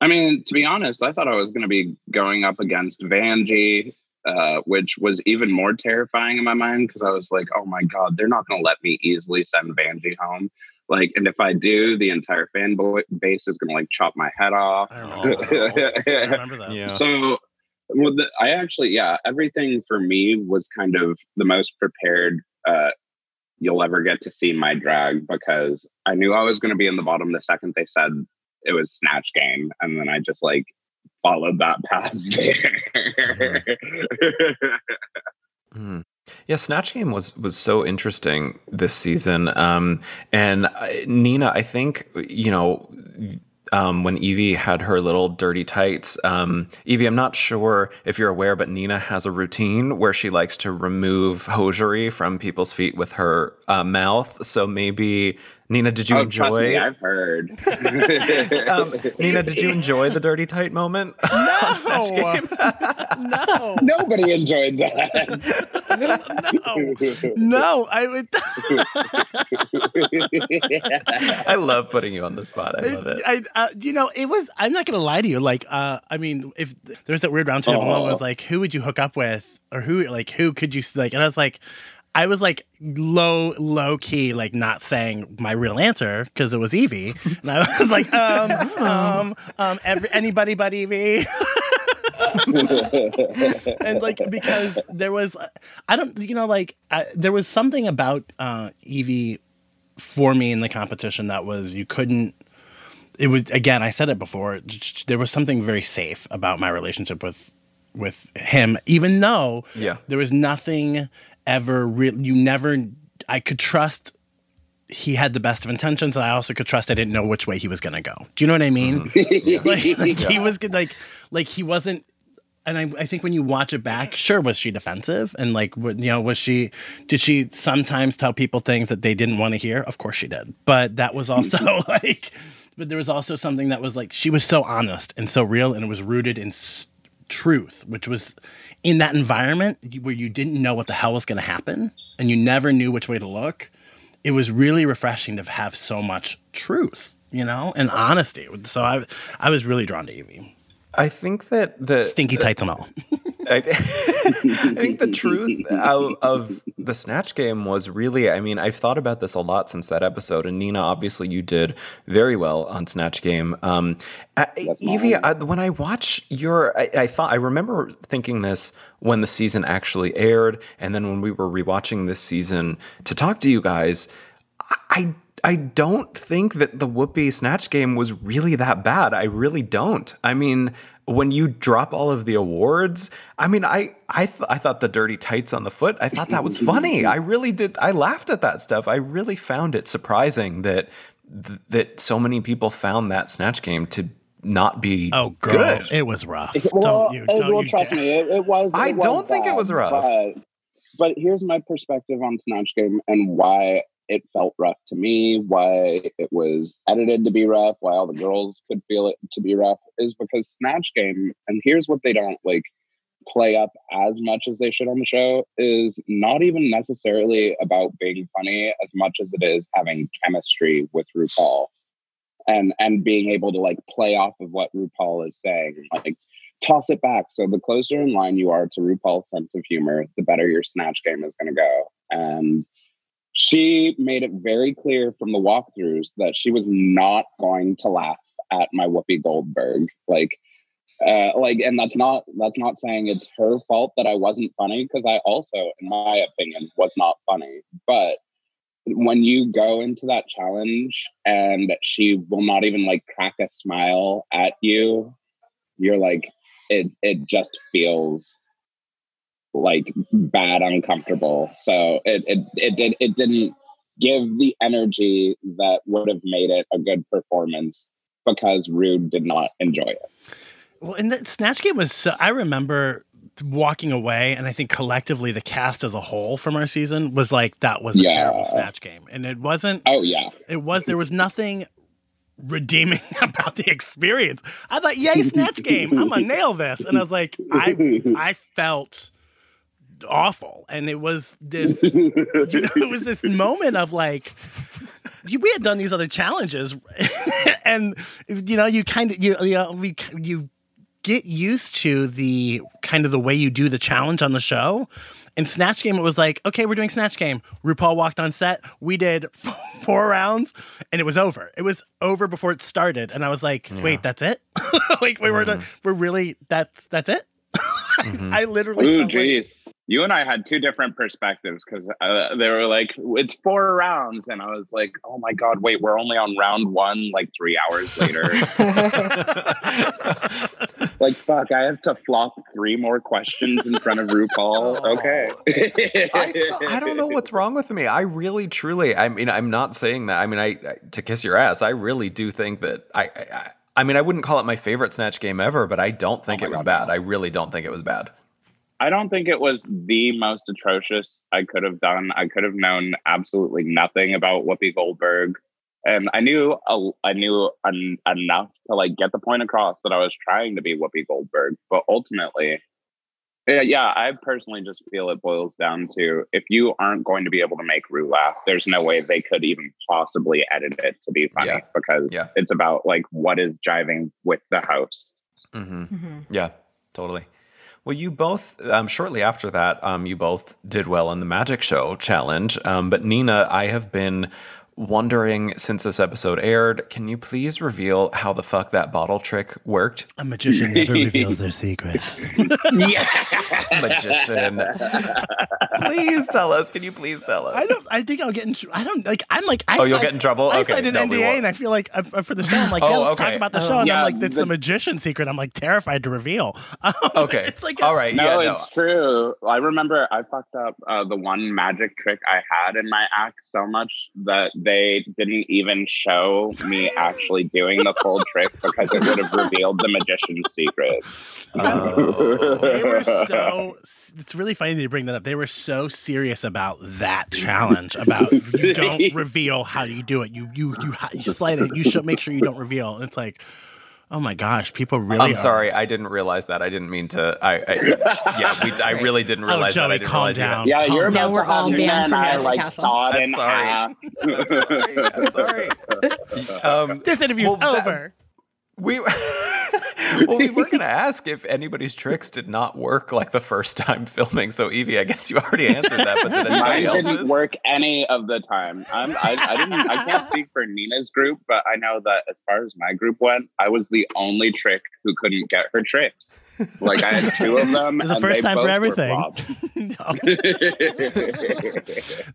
I mean, to be honest, I thought I was going to be going up against Vanjie, uh, which was even more terrifying in my mind because I was like, oh my God, they're not going to let me easily send Vanjie home. Like, and if I do, the entire fanboy base is going to like chop my head off. I remember, I remember that. Yeah. So, well, the, I actually, yeah, everything for me was kind of the most prepared uh, you'll ever get to see my drag because I knew I was going to be in the bottom the second they said it was Snatch Game, and then I just like followed that path there. Mm. Yeah, Snatch Game was was so interesting this season. Um, and I, Nina, I think you know um, when Yvie had her little dirty tights. Um, Yvie, I'm not sure if you're aware, but Nina has a routine where she likes to remove hosiery from people's feet with her uh, mouth. So maybe Nina, did you oh, trust enjoy? me, I've heard. um, Nina, did you enjoy the dirty tight moment? No, on Snatch Game? no, Nobody enjoyed that. no. no, I would. I love putting you on the spot. I love it. I, uh, you know, it was. I'm not gonna lie to you. Like, uh, I mean, if there's that weird roundtable moment, it was like, who would you hook up with, or who, like, who could you like? And I was like, I was like low, low key, like not saying my real answer because it was Yvie, and I was like, um, um, um, every, anybody but Yvie. and like because there was i don't you know like I, there was something about uh yvie for me in the competition that was you couldn't it was again i said it before there was something very safe about my relationship with with him even though Yeah. there was nothing ever real you never i could trust he had the best of intentions and i also could trust i didn't know which way he was going to go do you know what i mean mm-hmm. like, like he was good like like he wasn't and I, I think when you watch it back, sure, was she defensive? And like, you know, was she, did she sometimes tell people things that they didn't want to hear? Of course she did. But that was also like, but there was also something that was like, she was so honest and so real and it was rooted in s- truth, which was in that environment where you didn't know what the hell was going to happen and you never knew which way to look. It was really refreshing to have so much truth, you know, and honesty. So I, I was really drawn to Yvie. I think that the Stinky tights and all. I, I think the truth of, of the snatch game was really i mean i've thought about this a lot since that episode and nina obviously you did very well on snatch game um I, yvie I, when i watch your I, I thought i remember thinking this when the season actually aired and then when we were rewatching this season to talk to you guys I I don't think that the Whoopi Snatch game was really that bad. I really don't. I mean, when you drop all of the awards, I mean, I I th- I thought the dirty tights on the foot. I thought that was funny. I really did. I laughed at that stuff. I really found it surprising that th- that so many people found that Snatch game to not be Oh, girl, good. it was rough. well, don't you? Don't well, you trust dare. me, it, it was. I was don't think it was rough. But, but here's my perspective on Snatch Game and why it felt rough to me, why it was edited to be rough, why all the girls could feel it to be rough, is because Snatch Game, and here's what they don't like play up as much as they should on the show, is not even necessarily about being funny as much as it is having chemistry with RuPaul and and being able to like play off of what RuPaul is saying. Like toss it back. So the closer in line you are to RuPaul's sense of humor, the better your snatch game is going to go. And she made it very clear from the walkthroughs that she was not going to laugh at my Whoopi Goldberg. Like, uh, like, and that's not that's not saying it's her fault that I wasn't funny because I also, in my opinion, was not funny. But when you go into that challenge and she will not even like crack a smile at you, you're like, it it just feels like bad, uncomfortable. So it it it did it didn't give the energy that would have made it a good performance because Rude did not enjoy it. Well, and the Snatch Game was so. I remember walking away, and I think collectively the cast as a whole from our season was like that was a Yeah. terrible Snatch Game, and it wasn't. Oh yeah. It was there was nothing redeeming about the experience. I thought, yay, Snatch Game! I'm gonna nail this, and I was like, I I felt awful, and it was this. you know, it was this moment of like we had done these other challenges, and you know, you kind of you you know, we you get used to the kind of the way you do the challenge on the show. In Snatch Game, it was like, okay, we're doing Snatch Game. RuPaul walked on set. We did four rounds, and it was over. It was over before it started, and I was like, wait, that's it? like we were mm-hmm. done. We're really that's that's it. I literally Ooh, felt like- jeez. You and I had two different perspectives because uh, they were like, it's four rounds. And I was like, oh my God, wait, we're only on round one, like three hours later. like, fuck, I have to flop three more questions in front of RuPaul. Okay. I still, I don't know what's wrong with me. I really, truly, I mean, I'm not saying that. I mean, I, I to kiss your ass. I really do think that I, I, I- mean, I wouldn't call it my favorite snatch game ever, but I don't think oh my it was God, bad. no. I really don't think it was bad. I don't think it was the most atrocious I could have done. I could have known absolutely nothing about Whoopi Goldberg. and I knew a, I knew en- enough to like get the point across that I was trying to be Whoopi Goldberg, but ultimately, yeah, yeah, I personally just feel it boils down to if you aren't going to be able to make Rue laugh, there's no way they could even possibly edit it to be funny Yeah. because Yeah. it's about like what is jiving with the host. hmm Mhm. Yeah, totally. Well, you both, um, shortly after that, um, you both did well in the Magic Show challenge. Um, but Nina, I have been wondering since this episode aired, can you please reveal how the fuck that bottle trick worked? A magician never reveals their secrets. yeah. Magician. please tell us. Can you please tell us? I don't. I think I'll get in. tr- I don't like. I'm like. I Oh, you'll get in trouble? I Okay, signed an no, NDA, and I feel like uh, uh, for the show, I'm like, Oh, yeah, let's okay. talk about the show, and Yeah, I'm like, it's the- the magician secret. I'm like terrified to reveal. Um, Okay. it's like All right. No, yeah, it's true. I remember I fucked up uh, the one magic trick I had in my act so much that they didn't even show me actually doing the full trick because it would have revealed the magician's secret. Oh. they were so. It's really funny that you bring that up. They were so serious about that challenge. About you don't reveal how you do it. You you you, you slide it. You should make sure you don't reveal. And it's like, oh my gosh, people really. I'm are- sorry. I didn't realize that. I didn't mean to. I, I yeah. We, I really didn't Oh, realize that. I Joey, didn't calm realize down. Yeah, Calm you're Now about we're to all Nina banned and from I Magic like Castle. saw it I'm in sorry. half. I'm sorry. I'm sorry. Um, This interview's Well, that- over. We well, we were going to ask if anybody's tricks did not work like the first time filming. So, Yvie, I guess you already answered that. But did Mine anybody didn't work any of the time. I'm, I, I didn't. I can't speak for Nina's group, but I know that as far as my group went, I was the only trick who couldn't get her tricks. Like I had two of them. It's the first time for everything.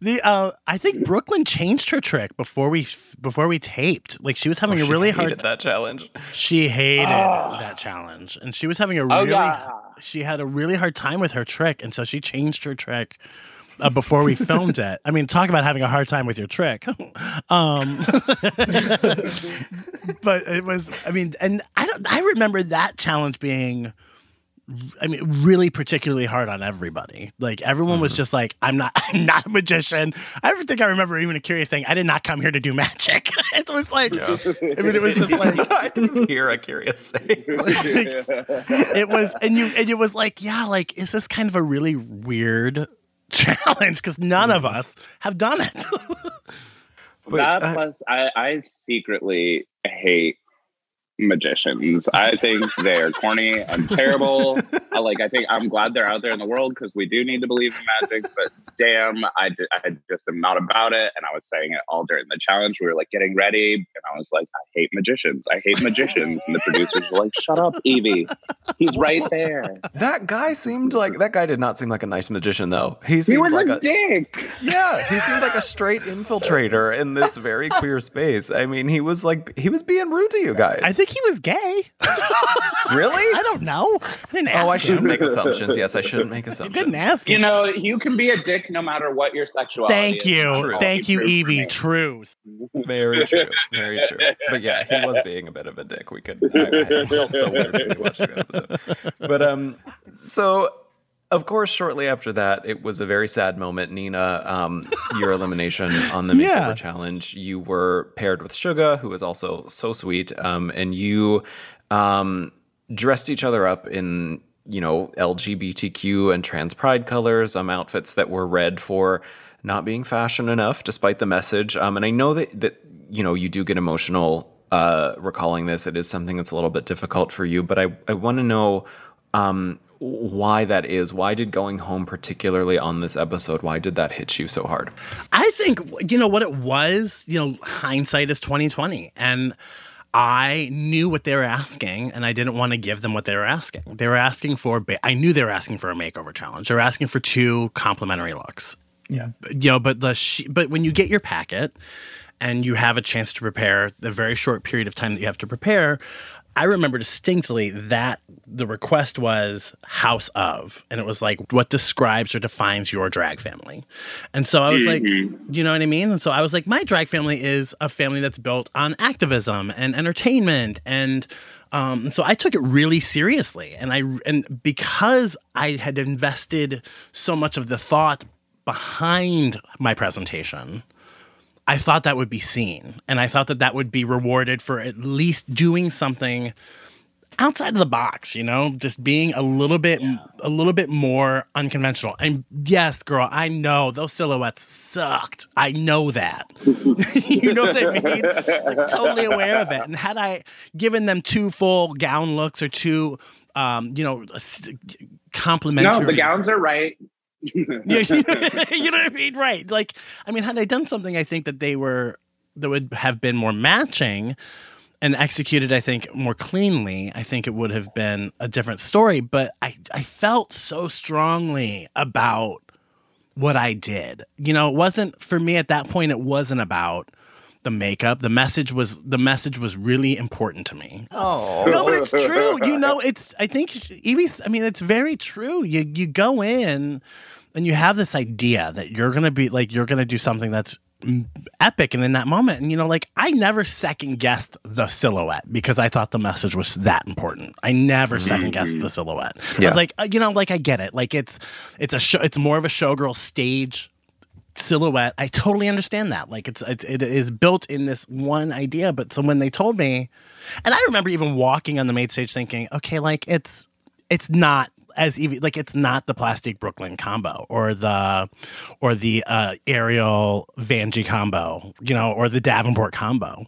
The uh, I think Brooke Lynn changed her trick before we before we taped. Like she was having Oh, a she really hated hard. that challenge. She hated Ah. that challenge, and she was having a Oh, really. yeah. She had a really hard time with her trick, and so she changed her trick. Uh, before we filmed it, I mean, talk about having a hard time with your trick. um, but it was, I mean, and I don't, I remember that challenge being, I mean, really particularly hard on everybody. Like everyone was just like, "I'm not, I'm not a magician." I don't think I remember even A'keria saying, "I did not come here to do magic." it was like, I mean, it was just like, I can just hear A'keria say. it was, and you, and it was like, yeah, like, is this kind of a really weird challenge? Because none of us have done it. But, that uh, plus, I, I secretly hate magicians. I think they're corny and terrible. I like. I think I'm glad they're out there in the world because we do need to believe in magic. But damn, I, I just am not about it. And I was saying it all during the challenge. We were like getting ready, and I was like, I hate magicians. I hate magicians. And the producers were like, Shut up, Yvie. He's right there. That guy seemed like that guy did not seem like a nice magician though. He He was like a dick. Yeah, he seemed like a straight infiltrator in this very queer space. I mean, he was like he was being rude to you guys. I think he was gay. really? I don't know. I didn't ask Oh, I shouldn't make assumptions. Yes, I shouldn't make I assumptions. didn't ask You know, you can be a dick no matter what your sexuality Thank is. you. True. Thank you, True for Yvie. me. Truth. Very true. Very true. But yeah, he was being a bit of a dick. We could. I, I felt so weird when we watched that episode. But um, so of course, shortly after that, it was a very sad moment. Nina, um, your elimination on the makeover Yeah. challenge, you were paired with Shuga, who was also so sweet, um, and you um dressed each other up in you know LGBTQ and trans pride colors, um, outfits that were red for not being fashion enough, despite the message. Um, and I know that that you know you do get emotional uh, recalling this. It is something that's a little bit difficult for you, but I I want to know. Um, why that is why did going home particularly on this episode why did that hit you so hard I think you know what it was. You know, hindsight is twenty twenty, and I knew what they were asking, and I didn't want to give them what they were asking. They were asking for. ba- I knew they were asking for a makeover challenge. They were asking for two complimentary looks. Yeah. You know, but the sh- but when you get your packet and you have a chance to prepare the very short period of time that you have to prepare. I remember distinctly that the request was house of, and it was like what describes or defines your drag family. And so I was like, you know what I mean? And so I was like, my drag family is a family that's built on activism and entertainment. And um, so I took it really seriously. And I, and because I had invested so much of the thought behind my presentation, I thought that would be seen, and I thought that that would be rewarded for at least doing something outside of the box, you know, just being a little bit a little bit more unconventional. And yes, girl, I know those silhouettes sucked. I know that. you know what I mean? Like, totally aware of it. And had I given them two full gown looks or two um, you know, complimentary No, the gowns are right. Yeah, you know what I mean? Right. Like, I mean, had I done something, I think that they were that would have been more matching and executed, I think, more cleanly. I think it would have been a different story. But I, I felt so strongly about what I did. You know, it wasn't for me at that point. It wasn't about the makeup. The message was the message was really important to me. Oh, No, but it's true. You know, it's. I think Yvie. I mean, it's very true. You you go in, and you have this idea that you're gonna be like you're gonna do something that's epic, and in that moment, and you know, like I never second guessed the silhouette because I thought the message was that important. I never second guessed the silhouette. I was like, uh, you know, like I get it. Like it's it's a show. It's more of a showgirl stage silhouette. I totally understand that. Like it's, it's it is built in this one idea. But so when they told me, and I remember even walking on the main stage thinking, okay, like it's it's not as easy. Like it's not the Plastique Brooke Lynn combo or the or the uh, Ariel Vanjie combo, you know, or the Davenport combo.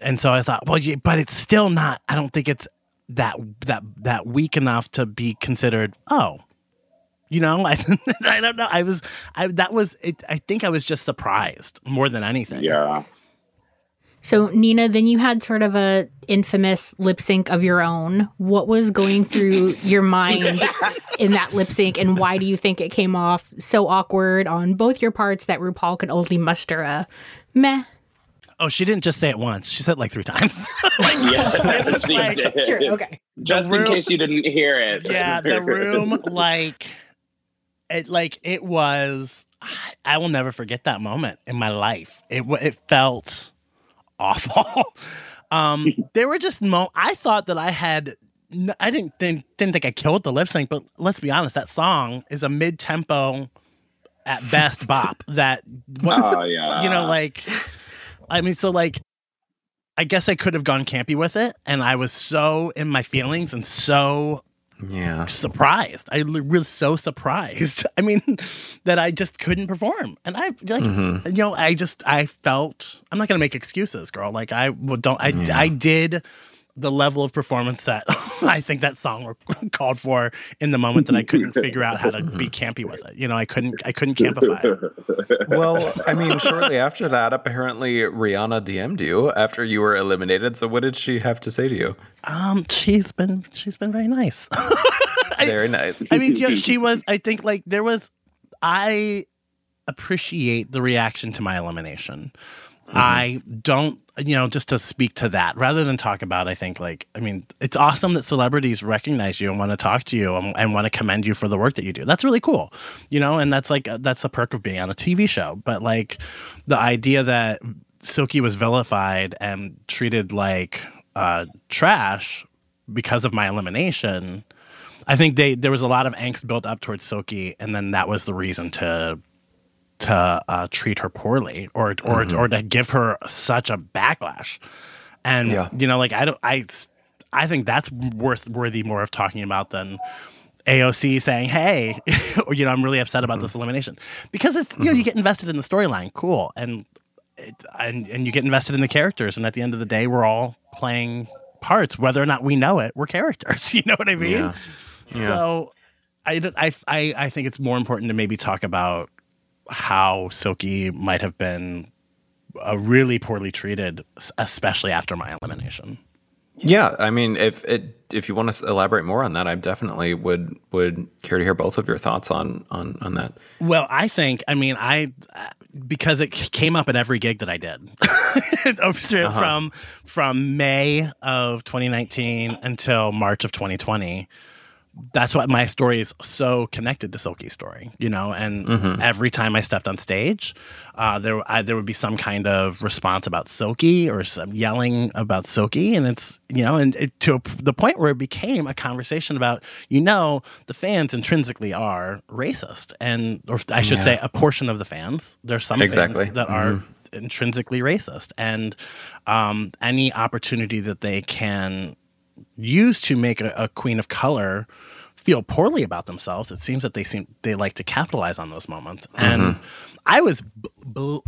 And so I thought, well, yeah, but it's still not. I don't think it's that that that weak enough to be considered. Oh, you know, I, I don't know. I was, I that was. It, I think I was just surprised more than anything. Yeah. So Nina, then you had sort of a infamous lip sync of your own. What was going through your mind in that lip sync, and why do you think it came off so awkward on both your parts that RuPaul could only muster a meh? Oh, she didn't just say it once. She said it like three times. Yeah, she like- did. Sure, okay. Just The in case you didn't hear it. yeah, the room, like, it, like it was. I- will never forget that moment in my life. It it felt awful. um, there were just mo. I thought that I had. I didn't think, didn't think I killed the lip sync, but let's be honest. That song is a mid tempo, at best, bop. That Oh yeah. you know, like, I mean, so like, I guess I could have gone campy with it, and I was so in my feelings and so Yeah. surprised. I was so surprised. I mean, that I just couldn't perform, and I like, Mm-hmm. you know, I just I felt I'm not gonna make excuses, girl. Like I well, don't I I did the level of performance that I think that song called for in the moment that I couldn't figure out how to be campy with it. You know, I couldn't I couldn't campify. it. Well, I mean, shortly after that, apparently Rihanna DM'd you after you were eliminated. So, what did she have to say to you? Um, she's been she's been very nice. Very nice. I mean, yeah, she was. I think like there was. I appreciate the reaction to my elimination. I don't, you know, just to speak to that rather than talk about. I think like, I mean, it's awesome that celebrities recognize you and want to talk to you and, and want to commend you for the work that you do. That's really cool, you know, and that's like that's the perk of being on a TV show. But like, the idea that Silky was vilified and treated like uh, trash because of my elimination. I think they there was a lot of angst built up towards Silky, and then that was the reason to to uh, treat her poorly or or mm-hmm. or to give her such a backlash. And Yeah. you know, like I don't I I think that's worth worthy more of talking about than AOC saying, "Hey, or you know, I'm really upset about mm-hmm. this elimination," because it's you know you mm-hmm. get invested in the storyline, cool, and it, and and you get invested in the characters, and at the end of the day, we're all playing parts, whether or not we know it. We're characters. You know what I mean? Yeah. Yeah. So, I think it's more important to maybe talk about how Silky might have been uh, really poorly treated, especially after my elimination. Yeah, I mean, if it if you want to elaborate more on that, I definitely would would care to hear both of your thoughts on on on that. Well, I think, I mean, I because it came up at every gig that I did Over- from from May of 2019 until March of 2020. That's why my story is so connected to Silky's story, you know. And every time I stepped on stage, uh, there I, there would be some kind of response about Silky or some yelling about Silky, and it's you know, and it, to a the point where it became a conversation about you know the fans intrinsically are racist, and or I should say a portion of the fans. There's some Exactly. fans that are intrinsically racist. And um, any opportunity that they can use to make a, a queen of color feel poorly about themselves, it seems that they seem they like to capitalize on those moments. And I was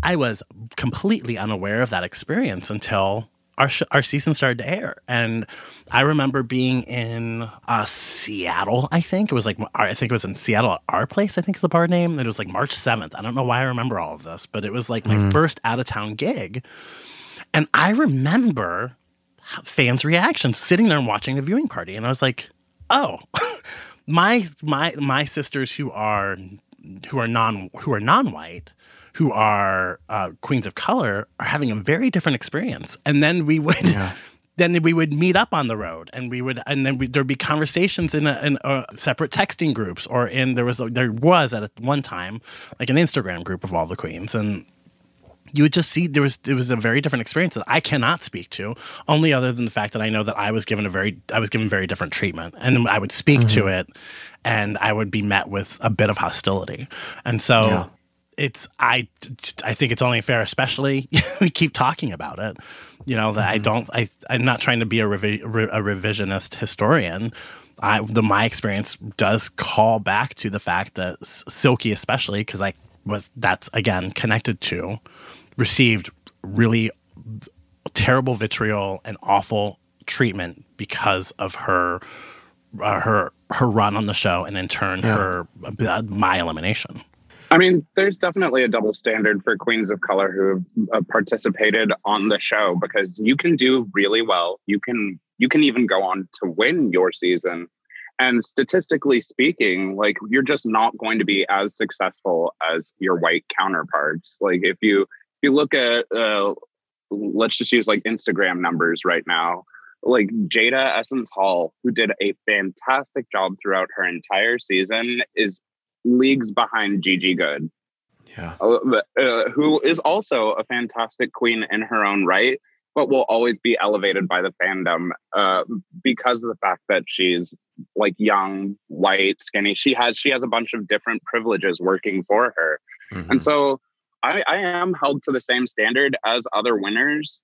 I was completely unaware of that experience until our sh- our season started to air, and I remember being in uh, Seattle. I think it was like I think it was in Seattle at our place. I think is the bar name. It was like March seventh. I don't know why I remember all of this, but it was like my first out of town gig, and I remember fans' reactions sitting there and watching the viewing party, and I was like, oh. my my my sisters who are who are non who are non-white who are uh, queens of color are having a very different experience and then we would then we would meet up on the road and we would and then we, there'd be conversations in, a, in a separate texting groups or in there was a, there was at one time like an instagram group of all the queens and you would just see there was it was a very different experience that I cannot speak to, only other than the fact that I know that I was given a very I was given very different treatment, and I would speak to mm-hmm. it, and I would be met with a bit of hostility, and so. Yeah. It's I, I think it's only fair, especially we keep talking about it. You know that I mm-hmm. don't I I'm not trying to be a, revi- re- a revisionist historian. I the my experience does call back to the fact that S- Silky, especially because I was that's again connected to received really terrible vitriol and awful treatment because of her uh, her her run on the show and in turn her uh, my elimination. I mean, there's definitely a double standard for queens of color who have uh, participated on the show because you can do really well. You can you can even go on to win your season. And statistically speaking, like you're just not going to be as successful as your white counterparts. Like if you if you look at uh, let's just use like Instagram numbers right now. Like Jada Essence Hall, who did a fantastic job throughout her entire season, is leagues behind Gigi Goode, Yeah. uh, uh, who is also a fantastic queen in her own right, but will always be elevated by the fandom uh, because of the fact that she's like young, white, skinny. She has she has a bunch of different privileges working for her, Mhm. and so I, I am held to the same standard as other winners,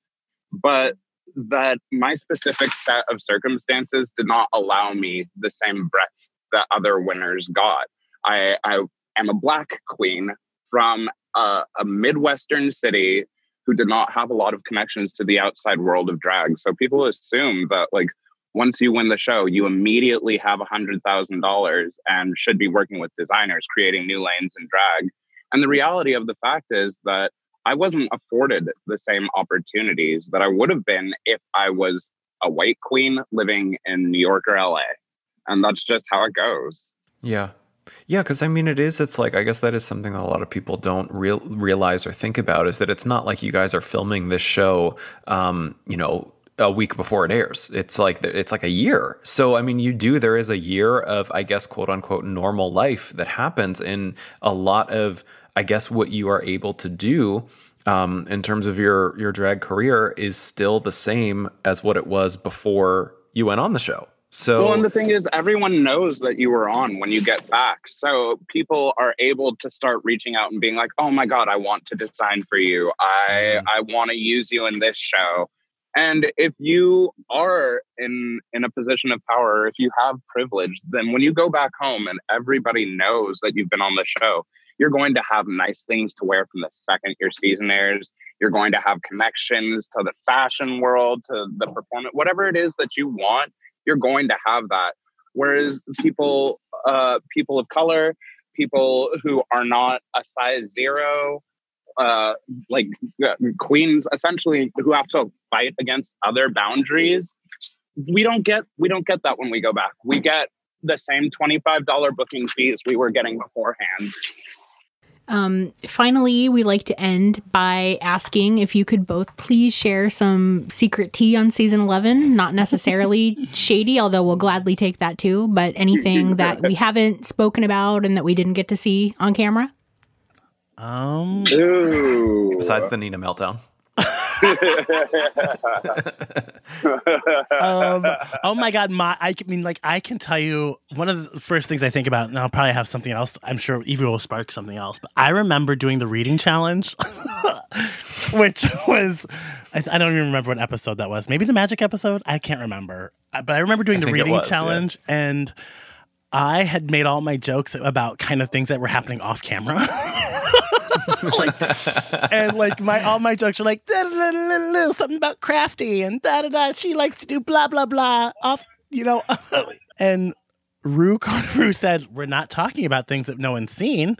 but that my specific set of circumstances did not allow me the same breadth that other winners got. I, I am a black queen from a, a Midwestern city who did not have a lot of connections to the outside world of drag. So people assume that like once you win the show, you immediately have a hundred thousand dollars and should be working with designers, creating new lanes in drag. And the reality of the fact is that I wasn't afforded the same opportunities that I would have been if I was a white queen living in New York or LA. And that's just how it goes. Yeah. Yeah, because I mean, it is. It's like I guess that is something that a lot of people don't real, realize or think about is that it's not like you guys are filming this show, um, you know, a week before it airs. It's like it's like a year. So I mean, you do. There is a year of I guess quote unquote normal life that happens in a lot of I guess what you are able to do um, in terms of your your drag career is still the same as what it was before you went on the show. So Well, and the thing is, everyone knows that you were on when you get back. So people are able to start reaching out and being like, "Oh my god, I want to design for you. I I want to use you in this show." And if you are in in a position of power, if you have privilege, then when you go back home and everybody knows that you've been on the show, you're going to have nice things to wear from the second your season airs. You're going to have connections to the fashion world, to the performance, whatever it is that you want you're going to have that. Whereas people, uh, people of color, people who are not a size zero, uh, like uh, queens, essentially who have to fight against other boundaries, we don't get we don't get that when we go back. We get the same twenty five dollar booking fees we were getting beforehand. Um, finally, we like to end by asking if you could both please share some secret tea on season 11. Not necessarily shady, although we'll gladly take that too, but anything that we haven't spoken about and that we didn't get to see on camera. Um, Ooh. besides the Nina meltdown. Um, oh my god, my I mean, like I can tell you one of the first things I think about, and I'll probably have something else. I'm sure Yvie will spark something else. But I remember doing the reading challenge which was I, I don't even remember what episode that was. Maybe the magic episode. I can't remember. Uh, But I remember doing I the reading was, yeah. challenge, and I had made all my jokes about kind of things that were happening off camera. like, and like my all my jokes are like something about crafty and da da da. She likes to do blah blah blah off, you know. and Ru Ru said, "We're not talking about things that no one's seen."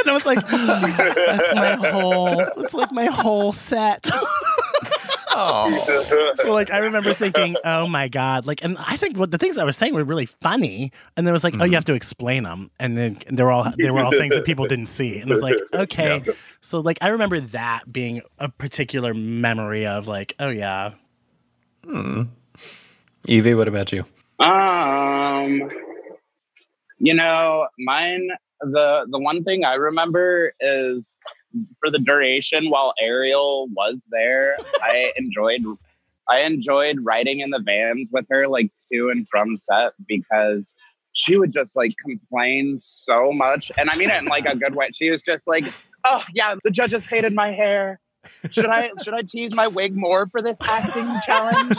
and I was like, "That's my whole. It's like my whole set." Oh, so like I remember thinking, "Oh my god!" Like, and I think what the things I was saying were really funny, and then it was like, "Oh, you have to explain them," and then they were all they were all things that people didn't see, and it was like, okay, so like I remember that being a particular memory of like, oh yeah, Hmm. Yvie, what about you? Um, you know, mine. The the one thing I remember is for the duration while Ariel was there, I enjoyed. I enjoyed riding in the vans with her, like to and from set, because she would just like complain so much, and I mean it in like a good way. She was just like, "Oh yeah, the judges hated my hair. Should I should I tease my wig more for this acting challenge?"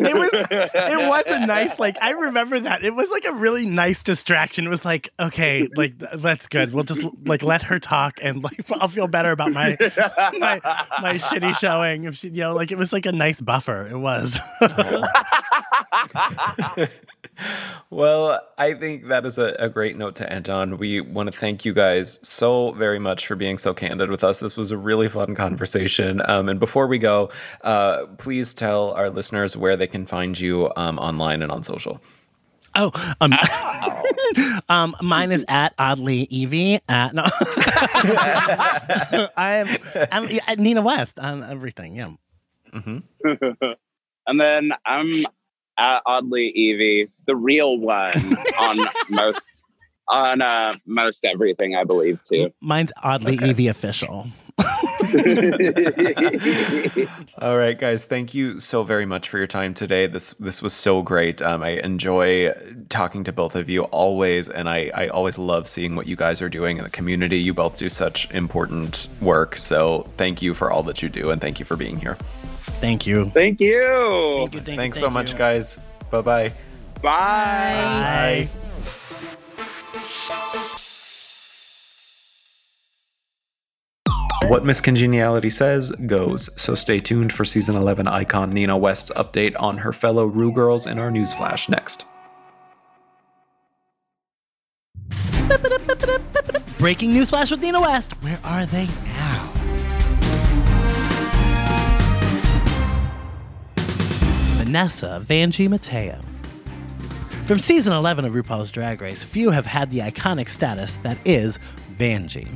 it was it was a nice like I remember that it was like a really nice distraction. It was like okay, like that's good. We'll just like let her talk and like I'll feel better about my my my shitty showing. If she, you know, like it was like a nice buffer. It was. Well, I think that is a, a great note to end on. We want to thank you guys so very much for being so candid with us. This was a really fun conversation. Um, and before we go, uh, please tell our listeners where they can find you um, online and on social. Oh, um, um, mine is at oddly Yvie. At no, I'm, I'm at Nina West on everything. Yeah. and then I'm at oddly Yvie, the real one on most on uh most everything I believe too. Mine's oddly Yvie official. All right, guys. Thank you so very much for your time today. This this was so great. Um, I enjoy talking to both of you always, and I, I always love seeing what you guys are doing in the community. You both do such important work. So thank you for all that you do, and thank you for being here. Thank you. Thank you. Thank you, thank you, Thanks so thank much, you. guys. Bye bye. Bye. Bye. What Miss Congeniality says goes, so stay tuned for season 11 icon Nina West's update on her fellow Ru girls in our newsflash next. Breaking news flash with Nina West. Where are they now? Vanessa Vanjie Mateo. From season 11 of RuPaul's Drag Race, few have had the iconic status that is Vanjie.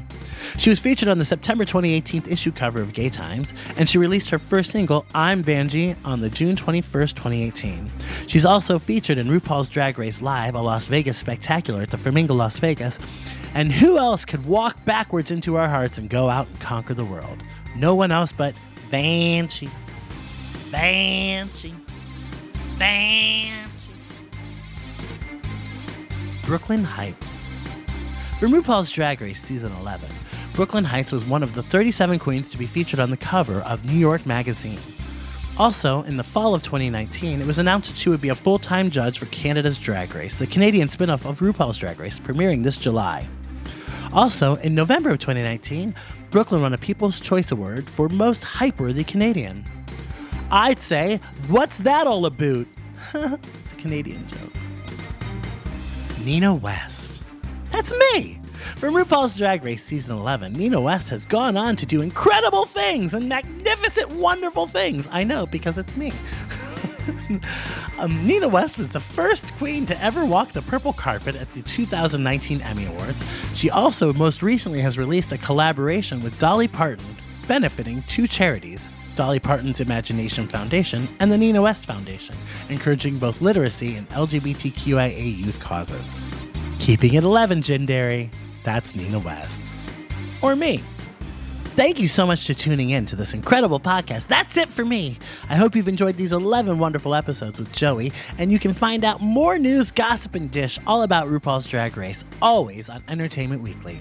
She was featured on the September 2018 issue cover of Gay Times, and she released her first single, I'm Vanjie, on the June 21st, 2018. She's also featured in RuPaul's Drag Race Live, a Las Vegas spectacular at the Flamingo Las Vegas. And who else could walk backwards into our hearts and go out and conquer the world? No one else but Vanjie. Vanjie. Vanjie. Brooke Lynn Hytes. For RuPaul's Drag Race Season 11, Brooke Lynn Hytes was one of the 37 queens to be featured on the cover of New York Magazine. Also, in the fall of 2019, it was announced that she would be a full time judge for Canada's Drag Race, the Canadian spin off of RuPaul's Drag Race, premiering this July. Also, in November of 2019, Brooke Lynn won a People's Choice Award for Most Hype-Worthy Canadian. I'd say, what's that all about? it's a Canadian joke. Nina West. That's me! From RuPaul's Drag Race Season 11, Nina West has gone on to do incredible things and magnificent, wonderful things. I know, because it's me. um, Nina West was the first queen to ever walk the purple carpet at the 2019 Emmy Awards. She also most recently has released a collaboration with Dolly Parton, benefiting two charities Dolly Parton's Imagination Foundation and the Nina West Foundation, encouraging both literacy and LGBTQIA youth causes. Keeping it 11, Gendary. That's Nina West. Or me. Thank you so much for tuning in to this incredible podcast. That's it for me. I hope you've enjoyed these 11 wonderful episodes with Joey, and you can find out more news, gossip, and dish all about RuPaul's Drag Race, always on Entertainment Weekly.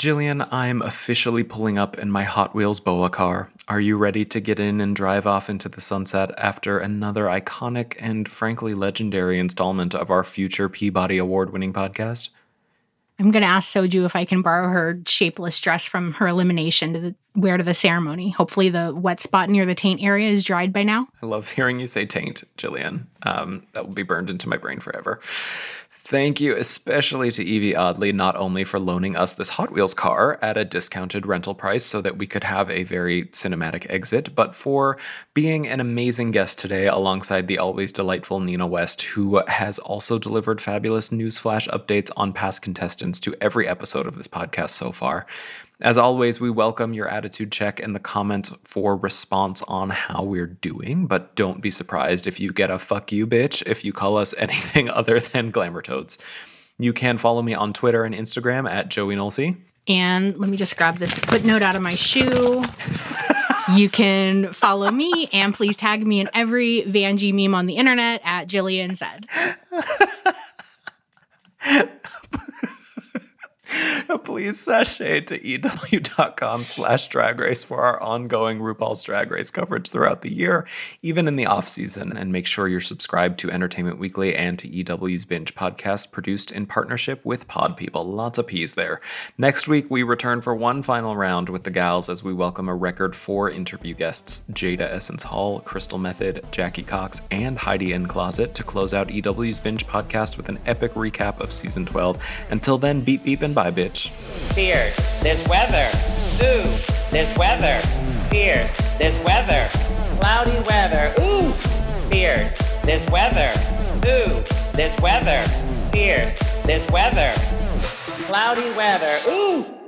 Jillian, I'm officially pulling up in my Hot Wheels BOA car. Are you ready to get in and drive off into the sunset after another iconic and frankly legendary installment of our future Peabody Award winning podcast? I'm going to ask Soju if I can borrow her shapeless dress from her elimination to the, wear to the ceremony. Hopefully, the wet spot near the taint area is dried by now. I love hearing you say taint, Jillian. Um, that will be burned into my brain forever. Thank you especially to Yvie Oddly, not only for loaning us this Hot Wheels car at a discounted rental price so that we could have a very cinematic exit, but for being an amazing guest today alongside the always delightful Nina West, who has also delivered fabulous newsflash updates on past contestants to every episode of this podcast so far. As always, we welcome your attitude check in the comments for response on how we're doing, but don't be surprised if you get a fuck you bitch if you call us anything other than Glamour Toads. You can follow me on Twitter and Instagram at Joey Nolfi. And let me just grab this footnote out of my shoe. you can follow me and please tag me in every Vanjie meme on the internet at Jillian Zed. Please sashay to ew.com slash drag race for our ongoing RuPaul's Drag Race coverage throughout the year, even in the off season. And make sure you're subscribed to Entertainment Weekly and to EW's Binge podcast, produced in partnership with Pod People. Lots of peas there. Next week, we return for one final round with the gals as we welcome a record four interview guests Jada Essence Hall, Crystal Method, Jackie Cox, and Heidi N Closet to close out EW's Binge podcast with an epic recap of season 12. Until then, beep beep and bye, bitch. Fierce. This weather. Ooh. This weather. Fierce. This weather. Cloudy weather. Ooh. Fierce. This weather. Ooh. This weather. Fierce. This weather. Cloudy weather. Ooh.